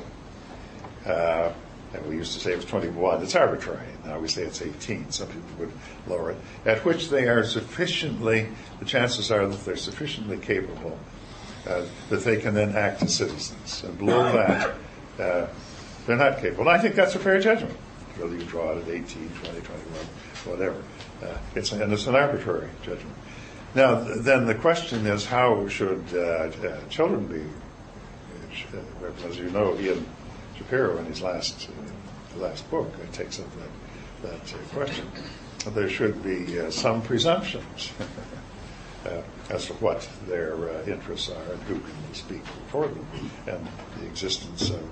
Uh, and we used to say it was 21. It's arbitrary. Now we say it's 18. Some people would lower it. At which they are sufficiently, the chances are that they're sufficiently capable uh, that they can then act as citizens. And below that, uh, they're not capable. And I think that's a fair judgment, whether you draw it at 18, 20, 21, whatever. Uh, it's, and it's an arbitrary judgment. Now, then the question is how should uh, uh, children be? Uh, as you know, Ian Shapiro, in his last uh, last book, takes up that, that question. There should be some presumptions [LAUGHS] uh, as to what their uh, interests are and who can speak for them, and the existence of,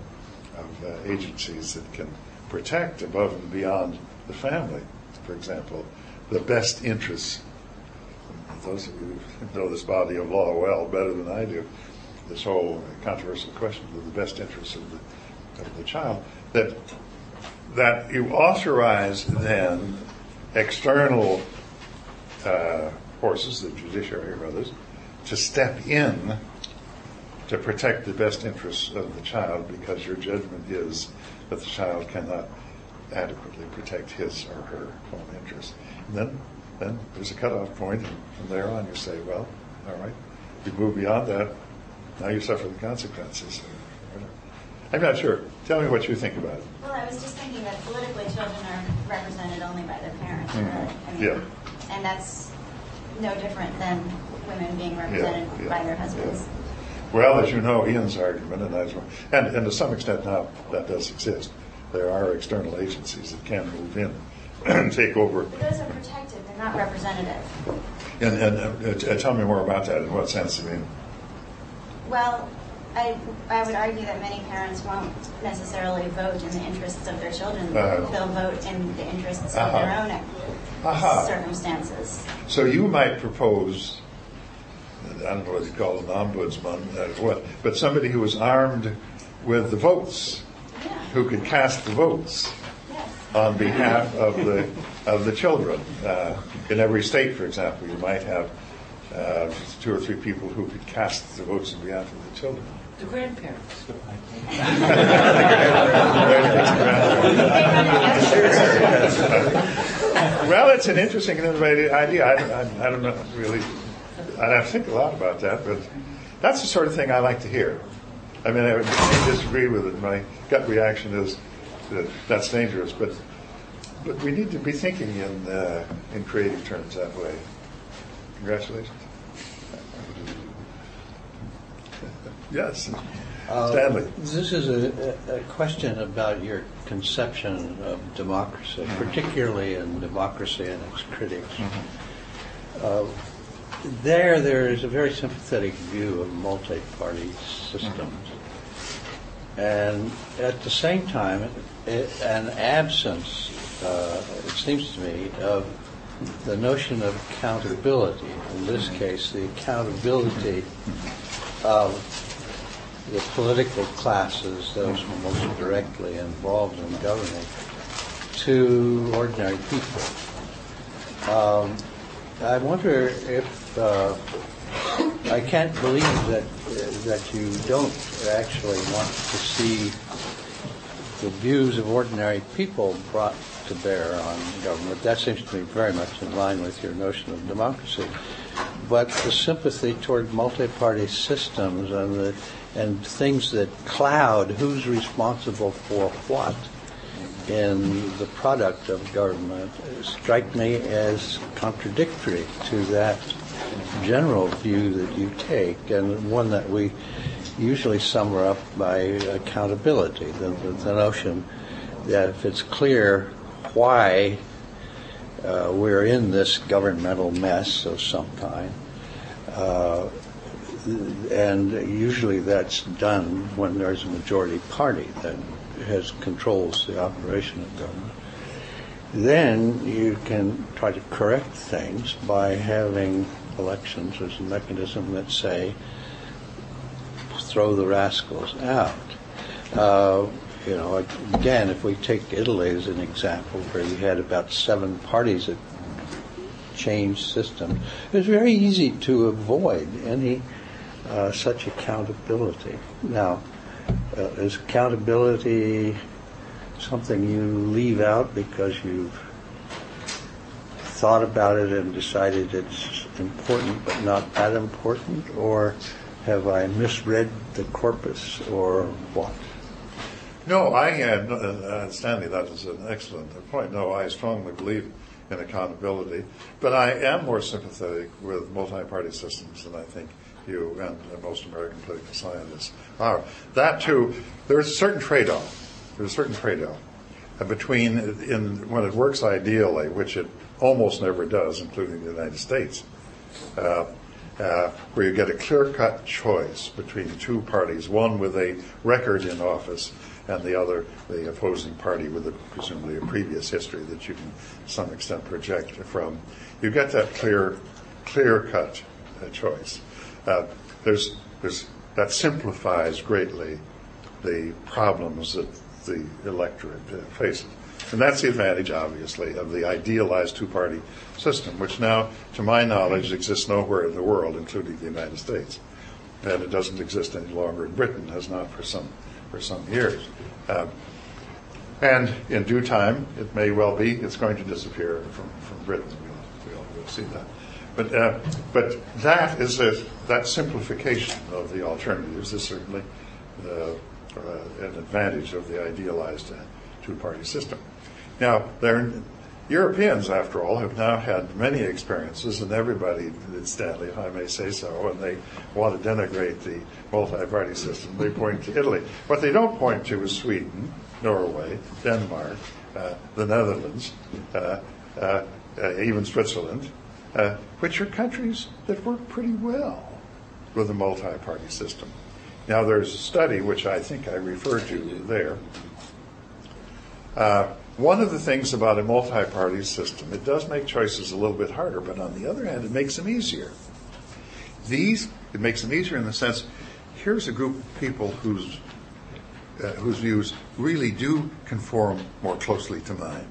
of uh, agencies that can protect above and beyond the family. For example, the best interests. Those of you who know this body of law well, better than I do, this whole controversial question of the best interests of the, of the child, that that you authorize then external uh, forces, the judiciary or others, to step in to protect the best interests of the child because your judgment is that the child cannot adequately protect his or her own interests. And then, then there's a cutoff point, and from there on you say, well, all right, you move beyond that, now you suffer the consequences. I'm not sure. Tell me what you think about it. Well, I was just thinking that politically, children are represented only by their parents, Mhm. really. I mean, Yeah. And that's no different than women being represented yeah, by their husbands. Well, as you know, Ian's argument, and, as, and, and to some extent now that does exist, there are external agencies that can move in and take over. But those are protected, they're not representative. And, and uh, t- tell me more about that. In what sense? I mean, Well, I, I would argue that many parents won't necessarily vote in the interests of their children. Uh-huh. They'll vote in the interests Uh-huh. of their own Aha. circumstances. so you might propose, I don't know what you call an ombudsman, uh, what, but somebody who was armed with the votes, Yeah. who could cast the votes. Yes. on behalf of the of the children. Uh, in every state, for example, you might have uh, two or three people who could cast the votes on behalf of the children. The grandparents. [LAUGHS] [LAUGHS] well, it's an interesting and innovative idea. I, I, I don't know really. I'd have to think a lot about that, but that's the sort of thing I like to hear. I mean, I would disagree with it. My gut reaction is that Uh, that's dangerous, but but we need to be thinking in uh, in creative terms that way. Congratulations. [LAUGHS] yes. Uh, Stanley. This is a, a question about your conception of democracy, mm-hmm. particularly in democracy and its critics. Mm-hmm. Uh, there, there is a very sympathetic view of multi-party systems, mm-hmm. and at the same time, an absence, uh, it seems to me, of the notion of accountability. In this case, the accountability of the political classes, those most directly involved in governing, to ordinary people. Um, I wonder if uh, I can't believe that that you don't actually want to see the views of ordinary people brought to bear on government. That seems to me very much in line with your notion of democracy. But the sympathy toward multi-party systems and the and things that cloud who's responsible for what in the product of government strike me as contradictory to that general view that you take and one that we usually sum up by accountability the, the, the notion that if it's clear why uh, we're in this governmental mess of some kind uh, and usually that's done when there's a majority party that has controls the operation of government. Then you can try to correct things by having elections as a mechanism that say throw the rascals out. Uh, you know, again, if we take Italy as an example, where you had about seven parties that changed systems, it was very easy to avoid any uh, such accountability. Now, uh, is accountability something you leave out because you've thought about it and decided it's important but not that important? Or have I misread the corpus or what? No, I had, uh, Stanley, that is an excellent point. No, I strongly believe in accountability, but I am more sympathetic with multi-party systems than I think you and most American political scientists are. That too, there's a certain trade-off. There's a certain trade-off between in when it works ideally, which it almost never does, including the United States, uh, uh, where you get a clear-cut choice between two parties, one with a record in office and the other, the opposing party with a, presumably a previous history that you can, to some extent, project from. You get that clear, clear-cut uh, choice. Uh, there's, there's, that simplifies greatly the problems that the electorate uh, faces. And that's the advantage, obviously, of the idealized two party system, which now, to my knowledge, exists nowhere in the world, including the United States. And it doesn't exist any longer in Britain, has not for some, for some years. Uh, and in due time, it may well be, it's going to disappear from, from Britain. We'll, we'll, we'll see that. But, uh, but that is a, that simplification of the alternatives is certainly uh, uh, an advantage of the idealized uh, two-party system. Now, Europeans, after all, have now had many experiences, and everybody, Stanley, if I may say so, and they want to denigrate the multi-party system, they point to Italy. What they don't point to is Sweden, Norway, Denmark, uh, the Netherlands, uh, uh, even Switzerland, uh, which are countries that work pretty well with a multi-party system. Now, there's a study which I think I referred to there. One of the things about a multi-party system, it does make choices a little bit harder, but on the other hand, it makes them easier. These, it makes them easier in the sense, here's a group of people whose uh, whose views really do conform more closely to mine,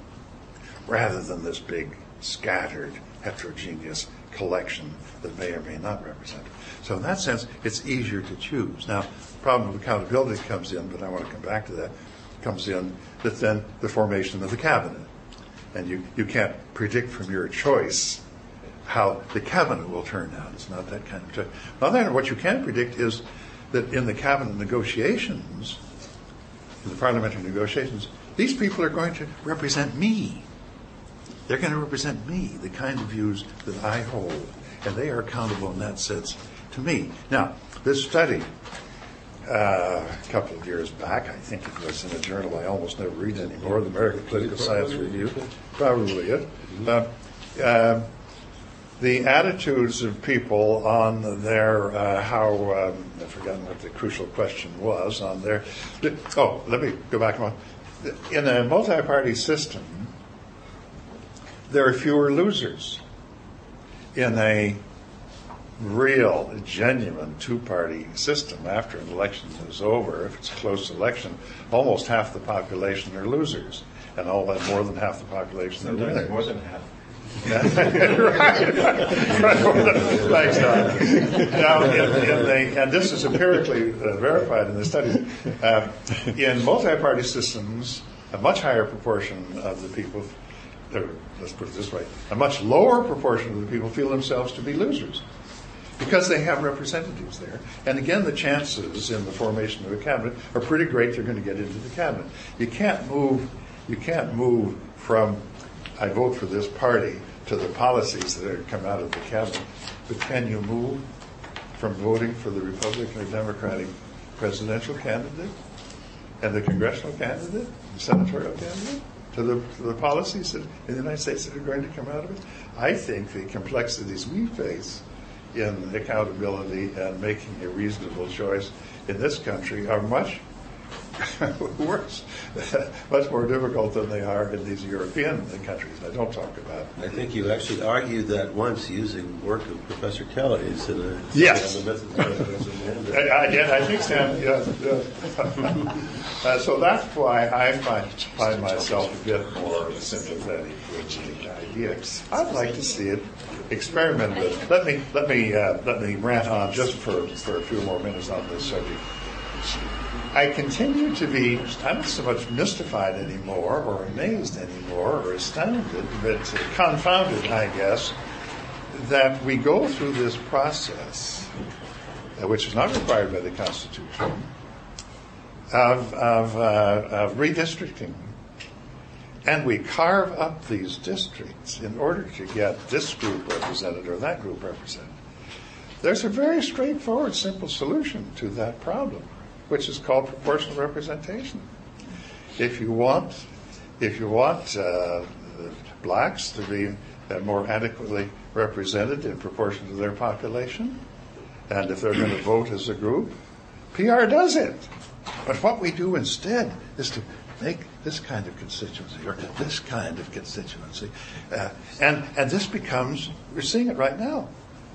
rather than this big scattered heterogeneous collection that may or may not represent. So in that sense, it's easier to choose. Now, the problem of accountability comes in, but I want to come back to that, comes in that then the formation of the cabinet. And you, you can't predict from your choice how the cabinet will turn out. It's not that kind of choice. On the other hand, what you can predict is that in the cabinet negotiations, in the parliamentary negotiations, these people are going to represent me. They're going to represent me, the kind of views that I hold, and they are accountable in that sense to me. Now, this study uh, a couple of years back. I think it was in a journal I almost never read anymore, the American Political Science Review. Probably it. Uh, uh, the attitudes of people on their uh, how um, I've forgotten what the crucial question was on their. Oh, let me go back one. In a multi-party system, there are fewer losers. In a real, genuine two-party system, after an election is over, if it's a close election, almost half the population are losers, and all that more than half the population are winners. More than half. [LAUGHS] right. Thanks, Don. Now, in, in the, and this is empirically uh, verified in the studies. Uh, in multi-party systems, a much higher proportion of the people, or let's put it this way, a much lower proportion of the people feel themselves to be losers because they have representatives there. And again, the chances in the formation of a cabinet are pretty great they're going to get into the cabinet. You can't move. You can't move from I vote for this party to the policies that are come out of the cabinet. But can you move from voting for the Republican or Democratic presidential candidate and the congressional candidate, the senatorial candidate, to the, to the policies that, in the United States that are going to come out of it? I think the complexities we face in accountability and making a reasonable choice in this country are much [LAUGHS] worse, much more difficult than they are in these European countries. I don't talk about. I think you actually argued that once using work of Professor Kelley's in a Yes. on the methods of- [LAUGHS] I, I. I think Sam. Yeah. [LAUGHS] uh, so that's why I find find myself a bit more sympathetic with the idea. I'd like to see it experimented with. Let me let me uh, let me rant on just for for a few more minutes on this subject. I continue to be, I'm not so much mystified anymore, or amazed anymore, or astounded, but confounded, I guess, that we go through this process, uh, which is not required by the Constitution, of, of, uh, of redistricting. And we carve up these districts in order to get this group represented or that group represented. There's a very straightforward, simple solution to that problem, which is called proportional representation. If you want, if you want uh, blacks to be more adequately represented in proportion to their population, and if they're going to vote as a group, PR does it. But what we do instead is to make this kind of constituency or this kind of constituency, uh, and and this becomes we're seeing it right now.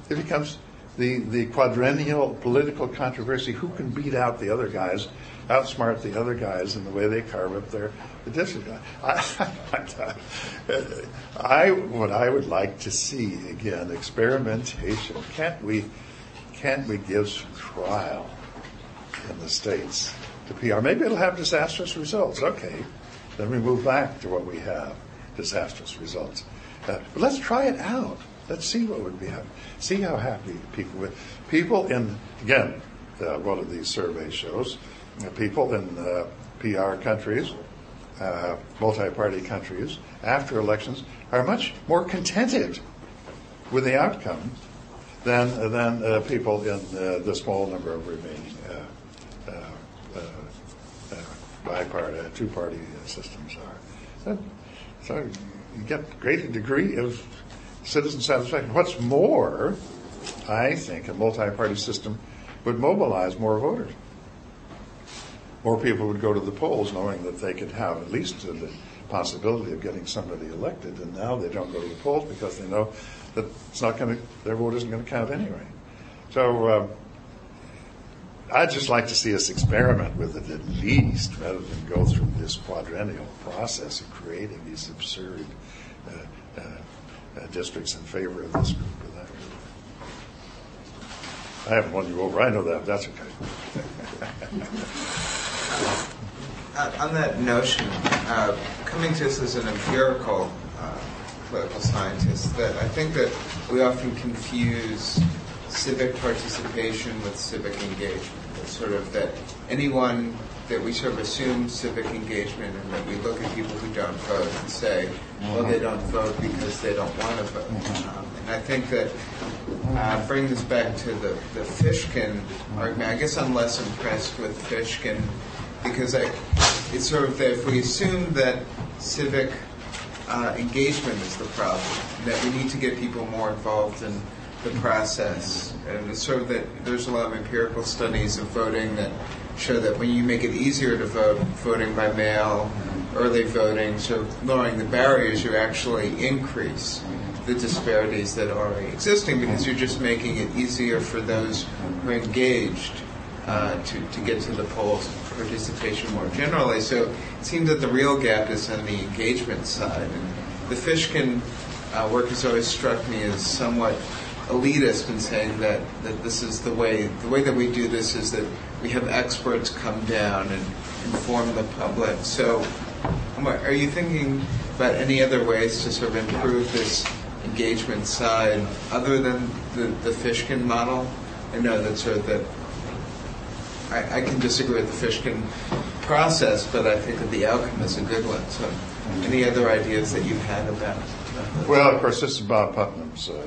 It becomes the the quadrennial political controversy: who can beat out the other guys, outsmart the other guys in the way they carve up their the district. I, [LAUGHS] I what I would like to see again experimentation. Can't we can't we give some trial in the states to PR? Maybe it'll have disastrous results. Okay, then we move back to what we have disastrous results. Uh, but let's try it out. Let's see what would be happy. See how happy people would. People in again, uh, one of these surveys shows uh, people in uh, PR countries, uh, multi-party countries, after elections are much more contented with the outcome than than uh, people in the small number of remaining uh, uh, uh, bi-party, uh, two-party uh, systems are. So, so you get a greater degree of citizen satisfaction. What's more, I think a multi-party system would mobilize more voters. More people would go to the polls knowing that they could have at least the possibility of getting somebody elected, and now they don't go to the polls because they know that it's not going to, their vote isn't going to count anyway. So uh, I'd just like to see us experiment with it at least, rather than go through this quadrennial process of creating these absurd uh, uh, uh, districts in favor of this group or that group. I haven't won you over. I know that. That's okay. [LAUGHS] Uh, on that notion, uh, coming to this as an empirical uh, political scientist, that I think that we often confuse civic participation with civic engagement. Sort of that anyone that we sort of assume civic engagement and that we look at people who don't vote and say, well, they don't vote because they don't want to vote. Um, and I think that uh, bring this back to the, the Fishkin argument. I guess I'm less impressed with Fishkin because I, it's sort of that if we assume that civic uh, engagement is the problem, that we need to get people more involved in the process, and sort of that there's a lot of empirical studies of voting that show that when you make it easier to vote, voting by mail, early voting, so lowering the barriers, you actually increase the disparities that are already existing because you're just making it easier for those who are engaged uh, to, to get to the polls participation more generally. So it seems that the real gap is on the engagement side. And the Fishkin uh, work has always struck me as somewhat elitist in saying that, that this is the way the way that we do this is that we have experts come down and inform the public. So are you thinking about any other ways to sort of improve this engagement side other than the, the Fishkin model? I know that sort of that I, I can disagree with the Fishkin process, but I think that the outcome is a good one. So any other ideas that you've had about Well, of course, this is Bob Putnam's uh,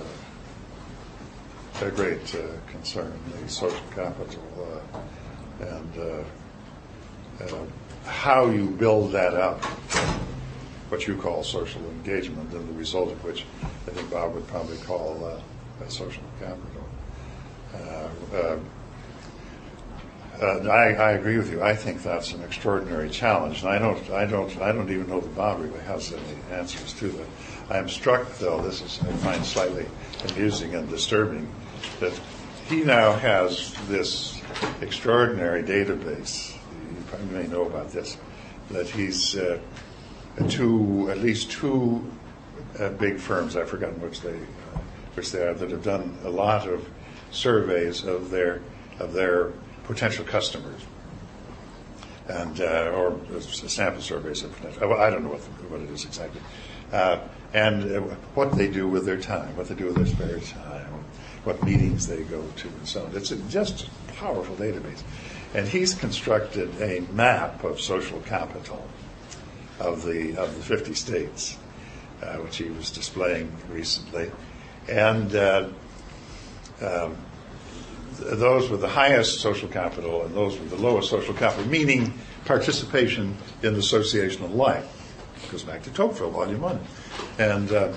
a great uh, concern, the social capital, uh, and uh, uh, how you build that up, what you call social engagement, and the result of which I think Bob would probably call uh, social capital. Uh, uh, I, I, agree with you. I think that's an extraordinary challenge, and I don't, I don't, I don't even know that Bob really has any answers to that. I am struck, though. This is I find slightly amusing and disturbing that he now has this extraordinary database. You probably may know about this. That he's uh, two, at least two uh, big firms. I've forgotten which they, uh, which they are, that have done a lot of surveys of their of their potential customers, and uh, or sample surveys of potential. I don't know what, what it is exactly, uh, and what they do with their time, what they do with their spare time, what meetings they go to, and so on. It's a, just a powerful database, and he's constructed a map of social capital of the of the 50 states, uh, which he was displaying recently, and. Uh, um, those with the highest social capital and those with the lowest social capital, meaning participation in the associational life. Goes back to Tocqueville, Volume 1. And, uh,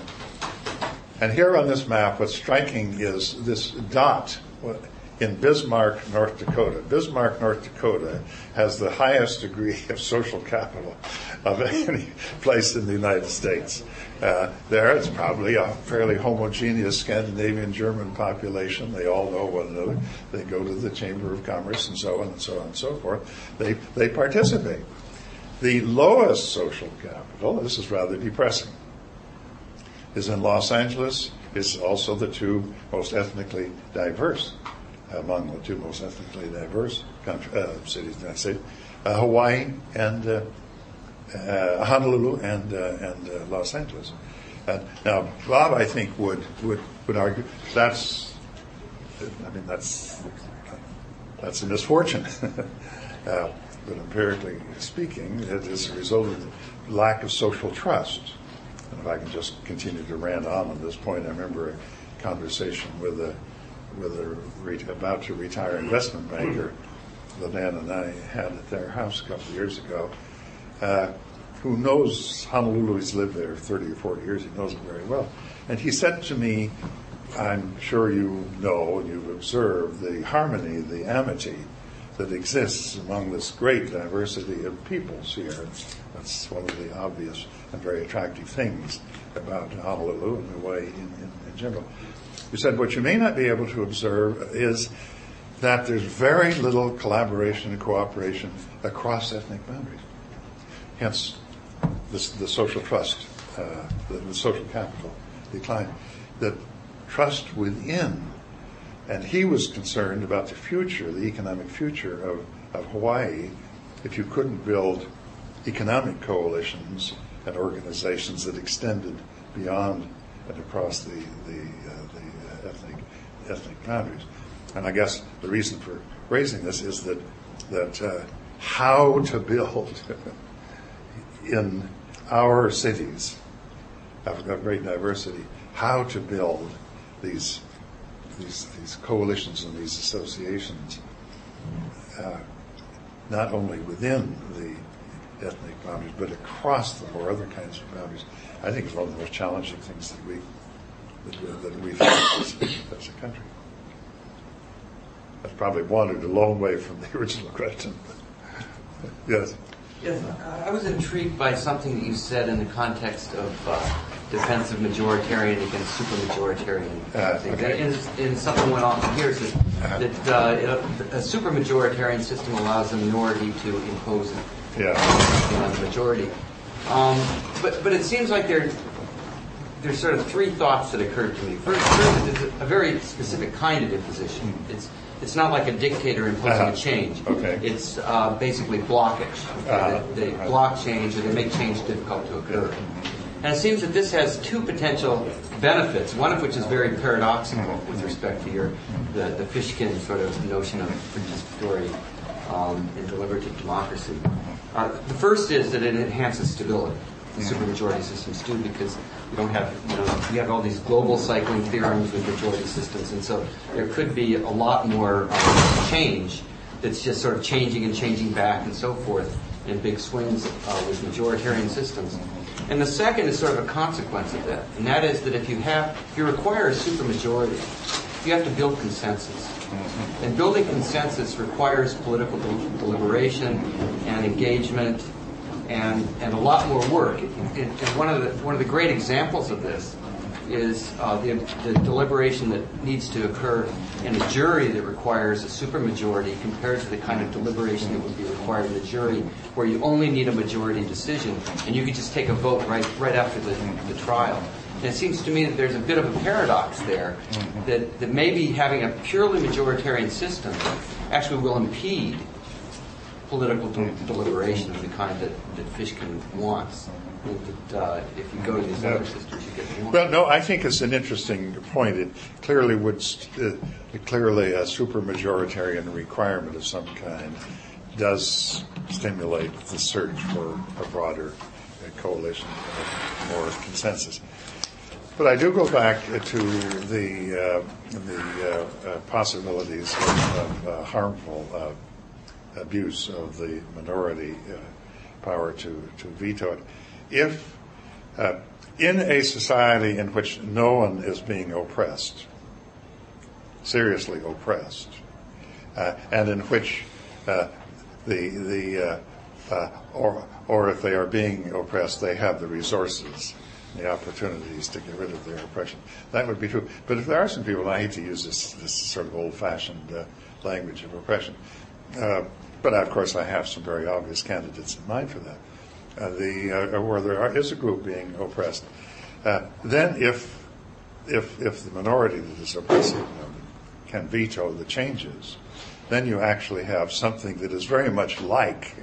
and here on this map, what's striking is this dot in Bismarck, North Dakota. Bismarck, North Dakota has the highest degree [LAUGHS] of social capital of [LAUGHS] any place in the United States. Uh, there, it's probably a fairly homogeneous Scandinavian German population. They all know one another. They go to the Chamber of Commerce and so on and so on and so forth. They, they participate. The lowest social capital, this is rather depressing, is in Los Angeles. is also the two most ethnically diverse among the two most ethnically diverse country, uh, cities in the United States, uh, Hawaii and uh, uh Honolulu and uh, and uh, Los Angeles. now, Bob, I think would would would argue that's, I mean that's that's a misfortune. [LAUGHS] but empirically speaking, it is a result of lack of social trust. And if I can just continue to rant on at this point, I remember a conversation with a with a re- about to retire investment banker that Ann and I had at their house a couple of years ago, uh, who knows Honolulu. He's lived there 30 or 40 years. He knows it very well. And he said to me, I'm sure you know and you've observed the harmony, the amity that exists among this great diversity of peoples here. That's one of the obvious very attractive things about Honolulu and Hawaii in, in, in general. You said what you may not be able to observe is that there's very little collaboration and cooperation across ethnic boundaries. Hence, the social trust, uh, the, the social capital decline. The trust within, and he was concerned about the future, the economic future of, of Hawaii, if you couldn't build economic coalitions and organizations that extended beyond and across the, the ethnic, ethnic boundaries. And I guess the reason for raising this is that, that uh, how to build [LAUGHS] in our cities of of great diversity, how to build these these, these coalitions and these associations, uh, not only within the ethnic boundaries, but across them or other kinds of boundaries, I think is one of the most challenging things that we that, that we face as a country. I've probably wandered a long way from the [LAUGHS] original question. Yes. Yes, I was intrigued by something that you said in the context of uh, defensive majoritarian against supermajoritarian. Uh, things. okay. And, and something went off here says Uh-huh. that uh, a supermajoritarian system allows a minority to impose Yeah. on the majority. Um, but but it seems like there there's sort of three thoughts that occurred to me. First, first it's a very specific kind of imposition. It's it's not like a dictator imposing Uh-huh. a change. Okay. It's uh, basically blockage. Uh-huh. They, they block change or they make change difficult to occur. And it seems that this has two potential benefits, one of which is very paradoxical with respect to your the, the Fishkin sort of notion of participatory um, and deliberative democracy. Uh, the first is that it enhances stability. The supermajority systems do because you don't have you know you have all these global cycling theorems with majority systems, and so there could be a lot more um, change that's just sort of changing and changing back and so forth in big swings uh, with majoritarian systems. And the second is sort of a consequence of that, and that is that if you have if you require a supermajority, you have to build consensus. And building consensus requires political del- deliberation and engagement and, and a lot more work. And, and one, of the, one of the great examples of this is uh, the, the deliberation that needs to occur in a jury that requires a supermajority compared to the kind of deliberation that would be required in a jury where you only need a majority decision and you could just take a vote right, right after the, the trial. And it seems to me that there's a bit of a paradox there that, that maybe having a purely majoritarian system actually will impede political de- deliberation of the kind that, that Fishkin wants. That, uh, if you go to these other systems, you get more. Well, no, I think it's an interesting point. It clearly would, st- uh, clearly a supermajoritarian requirement of some kind does stimulate the search for a broader coalition or more consensus. But I do go back to the uh, the uh, uh, possibilities of, of uh, harmful uh, abuse of the minority uh, power to, to veto it. If in a society in which no one is being oppressed, seriously oppressed, and in which the the or or if they are being oppressed, they have the resources, the opportunities to get rid of their oppression. That would be true. But if there are some people, I hate to use this this sort of old-fashioned uh, language of oppression, uh, but of course I have some very obvious candidates in mind for that. Uh, the uh, where there are, is a group being oppressed, uh, then if if if the minority that is oppressing them can veto the changes, then you actually have something that is very much like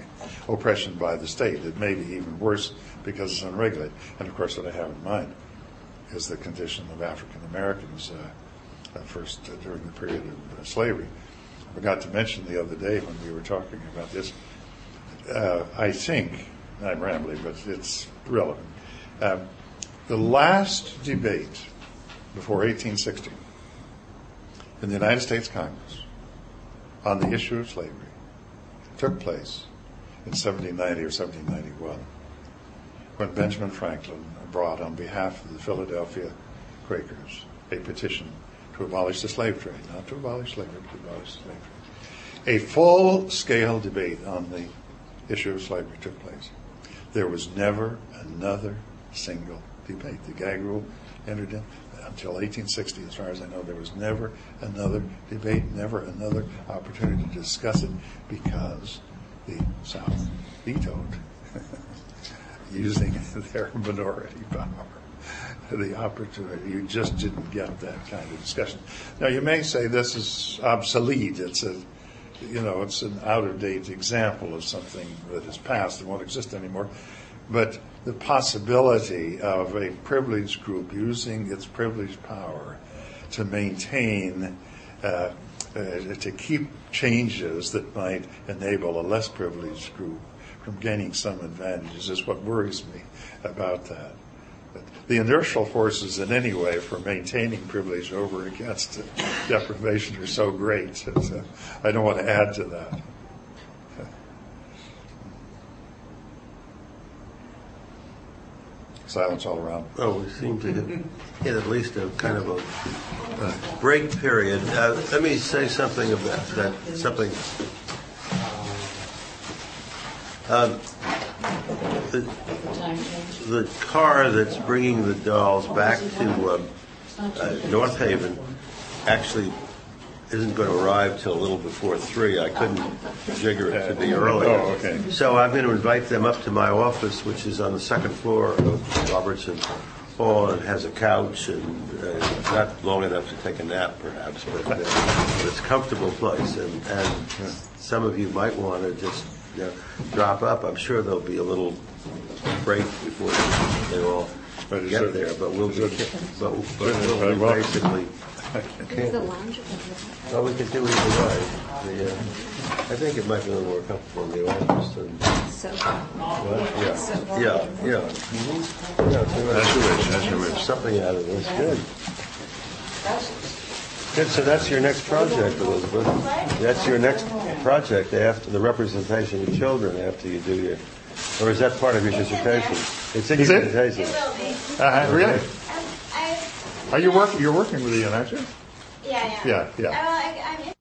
oppression by the state. It may be even worse because it's unregulated. And of course, what I have in mind is the condition of African Americans uh, first uh, during the period of uh, slavery. I forgot to mention the other day when we were talking about this. Uh, I think I'm rambling, but it's relevant. Um, the last debate before 1860 in the United States Congress on the issue of slavery took place in 1790 or 1791 when Benjamin Franklin brought on behalf of the Philadelphia Quakers a petition to abolish the slave trade, not to abolish slavery, but to abolish the slave trade. A full scale debate on the issue of slavery took place. There was never another single debate. The gag rule entered in until 1860, as far as I know, there was never another debate, never another opportunity to discuss it because the South vetoed using [LAUGHS] their minority power. The opportunity, you just didn't get that kind of discussion. Now, you may say this is obsolete. It's a, you know, it's an out of date example of something that is past and won't exist anymore. But the possibility of a privileged group using its privileged power to maintain uh, uh, to keep changes that might enable a less privileged group from gaining some advantages is what worries me about that. But the inertial forces in any way for maintaining privilege over against deprivation are so great that uh, I don't want to add to that. Silence all around. Well, we seem to hit, at least a kind of a, a break period. Uh, let me say something about that. Something. Um, the, the car that's bringing the Dahls back to um, uh, North Haven actually isn't going to arrive till a little before three. I couldn't jigger it to be earlier. Oh, okay. So I'm going to invite them up to my office, which is on the second floor of Robertson Hall, and has a couch and uh, not long enough to take a nap, perhaps, but, uh, but it's a comfortable place. And, and some of you might want to just you know, drop up. I'm sure there'll be a little break before they all But is get it- there. But we'll be, is it- but, but we'll be well- basically. There's a lounge. Well, we could do either way. The, uh, I think it might be a little more comfortable in the office than. So, Yeah, yeah, yeah. Mhm. Yeah, so As you wish, as you wish. Something out of this, good. Good, so that's your next project, Elizabeth. That's your next project after the representation of children after you do your, or is that part of your dissertation? It's in Is your it? dissertation. will be. Uh, really? Um, Are you working? You're working with Ian, aren't you? yeah, yeah. Yeah, yeah. Uh, well, I